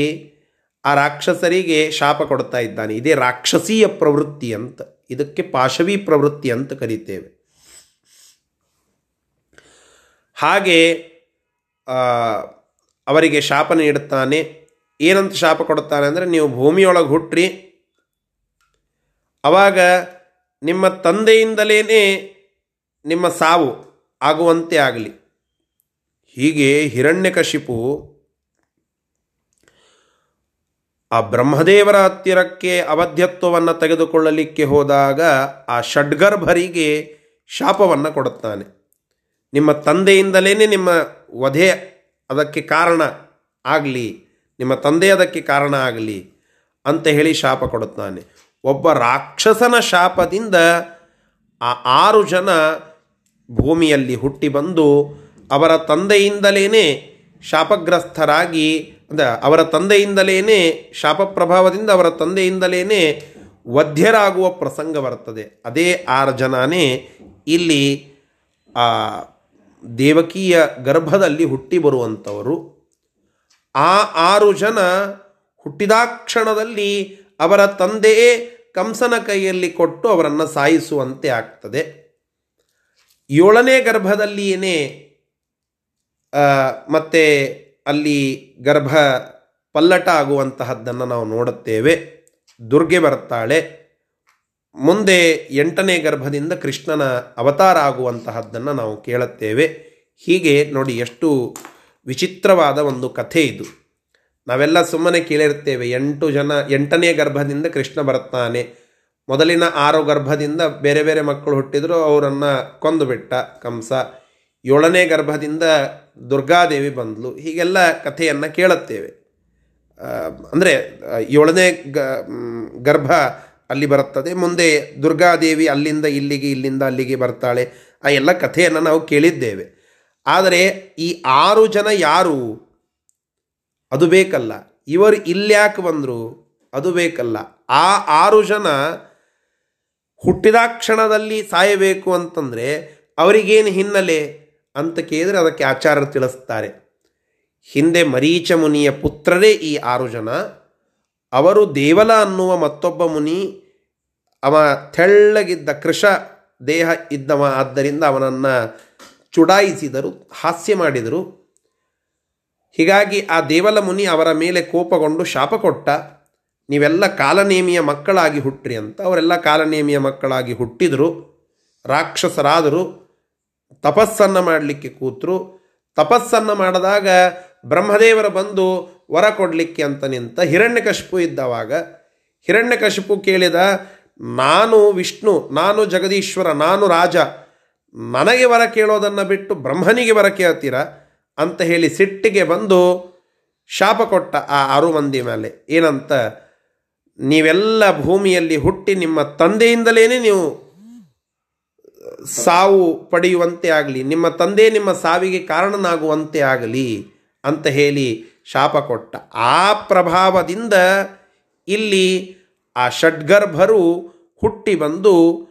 ಆ ರಾಕ್ಷಸರಿಗೆ ಶಾಪ ಕೊಡ್ತಾ ಇದ್ದಾನೆ. ಇದೇ ರಾಕ್ಷಸೀಯ ಪ್ರವೃತ್ತಿ ಅಂತ, ಇದಕ್ಕೆ ಪಾಶವಿ ಪ್ರವೃತ್ತಿ ಅಂತ ಕರಿತೇವೆ. ಹಾಗೆ ಅವರಿಗೆ ಶಾಪ ನೀಡುತ್ತಾನೆ ಏನಂತ ಶಾಪ ಕೊಡುತ್ತಾನೆ ಅಂದರೆ ನೀವು ಭೂಮಿಯೊಳಗೆ ಹುಟ್ಟ್ರಿ ಆವಾಗ ನಿಮ್ಮ ತಂದೆಯಿಂದಲೇ ನಿಮ್ಮ ಸಾವು ಆಗುವಂತೆ ಆಗಲಿ. ಹೀಗೆ ಹಿರಣ್ಯಕಶಿಪು ಆ ಬ್ರಹ್ಮದೇವರ ಹತ್ತಿರಕ್ಕೆ ಅವಧ್ಯತ್ವವನ್ನು ತೆಗೆದುಕೊಳ್ಳಲಿಕ್ಕೆ ಹೋದಾಗ ಆ ಷಡ್ಗರ್ಭರಿಗೆ ಶಾಪವನ್ನು ಕೊಡುತ್ತಾನೆ. ನಿಮ್ಮ ತಂದೆಯಿಂದಲೇ ನಿಮ್ಮ ವಧೆ ಅದಕ್ಕೆ ಕಾರಣ ಆಗಲಿ, ನಿಮ್ಮ ತಂದೆ ಅದಕ್ಕೆ ಕಾರಣ ಆಗಲಿ ಅಂತ ಹೇಳಿ ಶಾಪ ಕೊಡುತ್ತಾನೆ. ಒಬ್ಬ ರಾಕ್ಷಸನ ಶಾಪದಿಂದ ಆ ಆರು ಜನ ಭೂಮಿಯಲ್ಲಿ ಹುಟ್ಟಿ ಬಂದು ಅವರ ತಂದೆಯಿಂದಲೇ ಶಾಪಗ್ರಸ್ತರಾಗಿ, ಅಂದರೆ ಅವರ ತಂದೆಯಿಂದಲೇ ಶಾಪ ಪ್ರಭಾವದಿಂದ ಅವರ ತಂದೆಯಿಂದಲೇ ವಧ್ಯರಾಗುವ ಪ್ರಸಂಗ ಬರ್ತದೆ ಅದೇ ಆರು ಜನನೇ ಇಲ್ಲಿ ದೇವಕಿಯ ಗರ್ಭದಲ್ಲಿ ಹುಟ್ಟಿ ಬರುವಂಥವರು, ಆ ಆರು ಜನ ಹುಟ್ಟಿದಾಕ್ಷಣದಲ್ಲಿ ಅವರ ತಂದೆಯೇ ಕಂಸನ ಕೈಯಲ್ಲಿ ಕೊಟ್ಟು ಅವರನ್ನು ಸಾಯಿಸುವಂತೆ ಆಗ್ತದೆ. ಏಳನೇ ಗರ್ಭದಲ್ಲಿಯೇ ಮತ್ತೆ ಅಲ್ಲಿ ಗರ್ಭ ಪಲ್ಲಟ ಆಗುವಂತಹದ್ದನ್ನು ನಾವು ನೋಡುತ್ತೇವೆ. ದುರ್ಗೆ ಬರ್ತಾಳೆ. ಮುಂದೆ ಎಂಟನೇ ಗರ್ಭದಿಂದ ಕೃಷ್ಣನ ಅವತಾರ ಆಗುವಂತಹದ್ದನ್ನು ನಾವು ಕೇಳುತ್ತೇವೆ. ಹೀಗೆ ನೋಡಿ ಎಷ್ಟು ವಿಚಿತ್ರವಾದ ಒಂದು ಕಥೆ ಇದು. ನಾವೆಲ್ಲ ಸುಮ್ಮನೆ ಕೇಳಿರ್ತೇವೆ ಎಂಟು ಜನ, ಎಂಟನೇ ಗರ್ಭದಿಂದ ಕೃಷ್ಣ ಬರ್ತಾನೆ ಮೊದಲಿನ ಆರು ಗರ್ಭದಿಂದ ಬೇರೆ ಬೇರೆ ಮಕ್ಕಳು ಹುಟ್ಟಿದ್ರು, ಅವರನ್ನು ಕೊಂದು ಬಿಟ್ಟ ಕಂಸ. ಏಳನೇ ಗರ್ಭದಿಂದ ದುರ್ಗಾದೇವಿ ಬಂದಳು ಹೀಗೆಲ್ಲ ಕಥೆಯನ್ನು ಕೇಳುತ್ತೇವೆ. ಅಂದರೆ, ಏಳನೇ ಗರ್ಭ ಅಲ್ಲಿ ಬರುತ್ತದೆ. ಮುಂದೆ ದುರ್ಗಾದೇವಿ ಅಲ್ಲಿಂದ ಇಲ್ಲಿಗೆ, ಇಲ್ಲಿಂದ ಅಲ್ಲಿಗೆ ಬರ್ತಾಳೆ. ಆ ಎಲ್ಲ ಕಥೆಯನ್ನು ನಾವು ಕೇಳಿದ್ದೇವೆ. ಆದರೆ ಈ ಆರು ಜನ ಯಾರು? ಅದು ಬೇಕಲ್ಲ. ಇವರು ಇಲ್ಯಾಕೆ ಬಂದರು? ಅದು ಬೇಕಲ್ಲ. ಆ ಆರು ಜನ ಹುಟ್ಟಿದ ಕ್ಷಣದಲ್ಲಿ ಸಾಯಬೇಕು ಅಂತಂದರೆ ಅವರಿಗೇನು ಹಿನ್ನೆಲೆ ಅಂತ ಕೇಳಿದರೆ ಅದಕ್ಕೆ ಆಚಾರ್ಯರು ತಿಳಿಸ್ತಾರೆ. ಹಿಂದೆ ಮರೀಚ ಮುನಿಯ ಪುತ್ರರೇ ಈ ಆರು ಜನ. ಅವರು ದೇವಲ ಅನ್ನುವ ಮತ್ತೊಬ್ಬ ಮುನಿ, ಅವ ತೆಳ್ಳಗಿದ್ದ ಕೃಷ ದೇಹ ಇದ್ದವ, ಆದ್ದರಿಂದ ಅವನನ್ನು ಚುಡಾಯಿಸಿದರು, ಹಾಸ್ಯ ಮಾಡಿದರು. ಹೀಗಾಗಿ ಆ ದೇವಲ ಮುನಿ ಅವರ ಮೇಲೆ ಕೋಪಗೊಂಡು ಶಾಪ ಕೊಟ್ಟ, ನೀವೆಲ್ಲ ಕಾಲನೇಮಿಯ ಮಕ್ಕಳಾಗಿ ಹುಟ್ಟ್ರಿ ಅಂತ. ಅವರೆಲ್ಲ ಕಾಲನೇಮಿಯ ಮಕ್ಕಳಾಗಿ ಹುಟ್ಟಿದರು, ರಾಕ್ಷಸರಾದರು, ತಪಸ್ಸನ್ನು ಮಾಡಲಿಕ್ಕೆ ಕೂತರು. ತಪಸ್ಸನ್ನು ಮಾಡಿದಾಗ ಬ್ರಹ್ಮದೇವರು ಬಂದು ವರ ಕೊಡಲಿಕ್ಕೆ ಅಂತ ನಿಂತ ಹಿರಣ್ಯಕಶಿಪು ಇದ್ದವಾಗ ಹಿರಣ್ಯಕಶಿಪು ಕೇಳಿದ, ನಾನು ವಿಷ್ಣು, ನಾನು ಜಗದೀಶ್ವರ, ನಾನು ರಾಜ, ನನಗೆ ವರ ಕೇಳೋದನ್ನು ಬಿಟ್ಟು ಬ್ರಹ್ಮನಿಗೆ ವರ ಕೇಳ್ತೀರ? ಅಂತ ಹೇಳಿ ಸಿಟ್ಟಿಗೆ ಬಂದು ಶಾಪ ಕೊಟ್ಟ ಆ ಆರು ಮಂದಿ ಮೇಲೆ. ಏನಂತ, ನೀವೆಲ್ಲ ಭೂಮಿಯಲ್ಲಿ ಹುಟ್ಟಿ ನಿಮ್ಮ ತಂದೆಯಿಂದಲೇ ನೀವು ಸಾವು ಪಡೆಯುವಂತೆ ಆಗಲಿ, ನಿಮ್ಮ ತಂದೆ ನಿಮ್ಮ ಸಾವಿಗೆ ಕಾರಣನಾಗುವಂತೆ ಆಗಲಿ, ಅಂತ ಹೇಳಿ ಶಾಪ ಕೊಟ್ಟ. ಆ ಪ್ರಭಾವದಿಂದ ಇಲ್ಲಿ ಆ ಷಡ್ಗರ್ಭರು ಹುಟ್ಟಿ ಬಂದು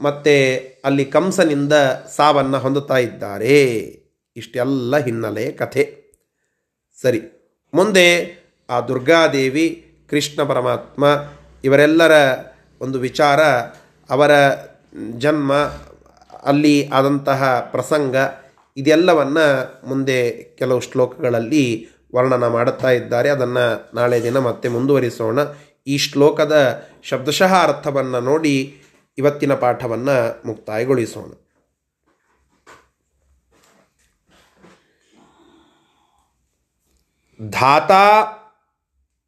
ಮತ್ತೆ ಅಲ್ಲಿ ಕಂಸನಿಂದ ಸಾವನ್ನು ಹೊಂದುತ್ತಾ ಇದ್ದಾರೆ. ಇಷ್ಟೆಲ್ಲ ಹಿನ್ನೆಲೆ ಕಥೆ. ಸರಿ. ಮುಂದೆ ಆ ದುರ್ಗಾದೇವಿ, ಕೃಷ್ಣ ಪರಮಾತ್ಮ ಇವರೆಲ್ಲರ ಒಂದು ವಿಚಾರ, ಅವರ ಜನ್ಮ, ಅಲ್ಲಿ ಆದಂತಹ ಪ್ರಸಂಗ, ಇದೆಲ್ಲವನ್ನು ಮುಂದೆ ಕೆಲವು ಶ್ಲೋಕಗಳಲ್ಲಿ ವರ್ಣನ ಮಾಡುತ್ತಾ ಇದ್ದಾರೆ. ಅದನ್ನು ನಾಳೆ ದಿನ ಮತ್ತೆ ಮುಂದುವರಿಸೋಣ. ಈ ಶ್ಲೋಕದ ಶಬ್ದಶಃ ಅರ್ಥವನ್ನು ನೋಡಿ ಇವತ್ತಿನ ಪಾಠವನ್ನು ಮುಕ್ತಾಯಗೊಳಿಸೋಣ. ಧಾತಾ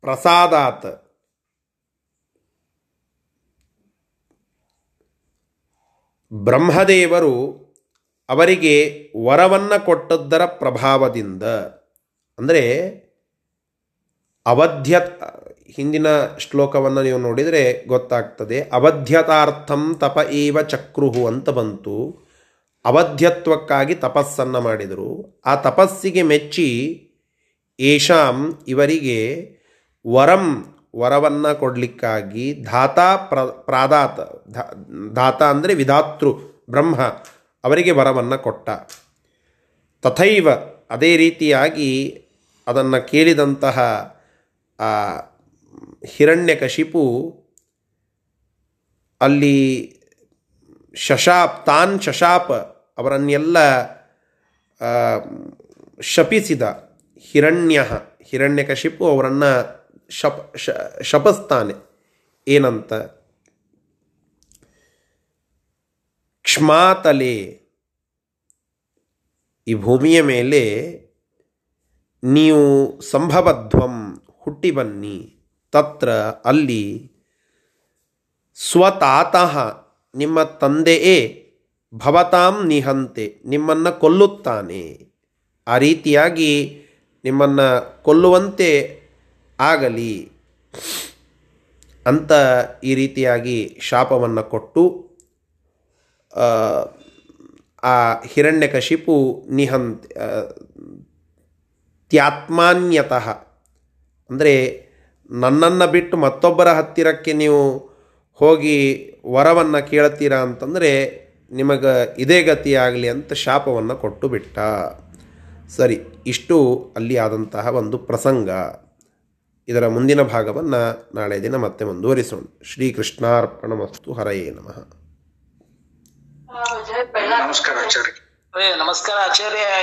ಪ್ರಸಾದಾತ್. ಬ್ರಹ್ಮದೇವರು ಅವರಿಗೆ ವರವನ್ನು ಕೊಟ್ಟದ್ದರ ಪ್ರಭಾವದಿಂದ ಅಂದರೆ ಅವಧ್ಯ ಹಿಂದಿನ ಶ್ಲೋಕವನ್ನು ನೀವು ನೋಡಿದರೆ ಗೊತ್ತಾಗ್ತದೆ. ಅವಧ್ಯತಾರ್ಥಂ ತಪ ಏವ ಚಕ್ರುಹು ಅಂತ ಬಂತು. ಅವಧ್ಯತ್ವಕ್ಕಾಗಿ ತಪಸ್ಸನ್ನು ಮಾಡಿದರು. ಆ ತಪಸ್ಸಿಗೆ ಮೆಚ್ಚಿ ಏಷಾಂ ಇವರಿಗೆ ವರಂ, ವರವನ್ನು ಕೊಡಲಿಕ್ಕಾಗಿ ಧಾತಾ ಪ್ರ, ಪ್ರಾದಾತ ಧಾತ ಅಂದರೆ ವಿಧಾತೃ, ಬ್ರಹ್ಮ ಅವರಿಗೆ ವರವನ್ನು ಕೊಟ್ಟ. ತಥೈವ ಅದೇ ರೀತಿಯಾಗಿ ಅದನ್ನು ಕೇಳಿದಂತಹ ಆ ಹಿರಣ್ಯಕಶಿಪು ಅಲ್ಲಿ ಶಶಾಪ್ ತಾನ್ ಶಶಾಪ ಅವರನ್ನೆಲ್ಲ ಶಪಿಸಿದ ಹಿರಣ್ಯ, ಹಿರಣ್ಯಕಶಿಪು ಅವರನ್ನು ಶಪ, ಶ, ಶಪಸ್ತಾನೆ. ಏನಂತ? ಕ್ಷಮಾತಲೆ ಈ ಭೂಮಿಯ ಮೇಲೆ ನೀವು ಸಂಭವಧ್ವಂ ಹುಟ್ಟಿ ಬನ್ನಿ ತತ್ರ ಅಲ್ಲಿ ಸ್ವತಾತಃ ನಿಮ್ಮ ತಂದೆಯೇ ಭವತಾಂ ನಿಹಂತೆ ನಿಮ್ಮನ್ನು ಕೊಲ್ಲುತ್ತಾನೆ. ಆ ರೀತಿಯಾಗಿ ನಿಮ್ಮನ್ನು ಕೊಲ್ಲುವಂತೆ ಆಗಲಿ. ಅಂತ ಈ ರೀತಿಯಾಗಿ ಶಾಪವನ್ನು ಕೊಟ್ಟು ಆ, ಹಿರಣ್ಯಕಶಿಪು ನಿಹಂತ ತ್ಯಾತ್ಮಾನ್ಯತಃ ಅಂದರೆ ನನ್ನನ್ನು ಬಿಟ್ಟು ಮತ್ತೊಬ್ಬರ ಹತ್ತಿರಕ್ಕೆ ನೀವು ಹೋಗಿ ವರವನ್ನು ಕೇಳ್ತೀರಾ ಅಂತಂದರೆ ನಿಮಗೆ ಇದೇ ಗತಿಯಾಗಲಿ ಅಂತ ಶಾಪವನ್ನು ಕೊಟ್ಟು ಬಿಟ್ಟ. ಸರಿ ಇಷ್ಟು ಅಲ್ಲಿ ಆದಂತಹ ಒಂದು ಪ್ರಸಂಗ. ಇದರ ಮುಂದಿನ ಭಾಗವನ್ನು ನಾಳೆ ದಿನ ಮತ್ತೆ ಮುಂದುವರಿಸೋಣ. ಶ್ರೀಕೃಷ್ಣಾರ್ಪಣಮಸ್ತು ಹರಯೇ ನಮಃ. ನಮಸ್ಕಾರ ಆಚಾರ್ಯ. ನಮಸ್ಕಾರ ಆಚಾರ್ಯ.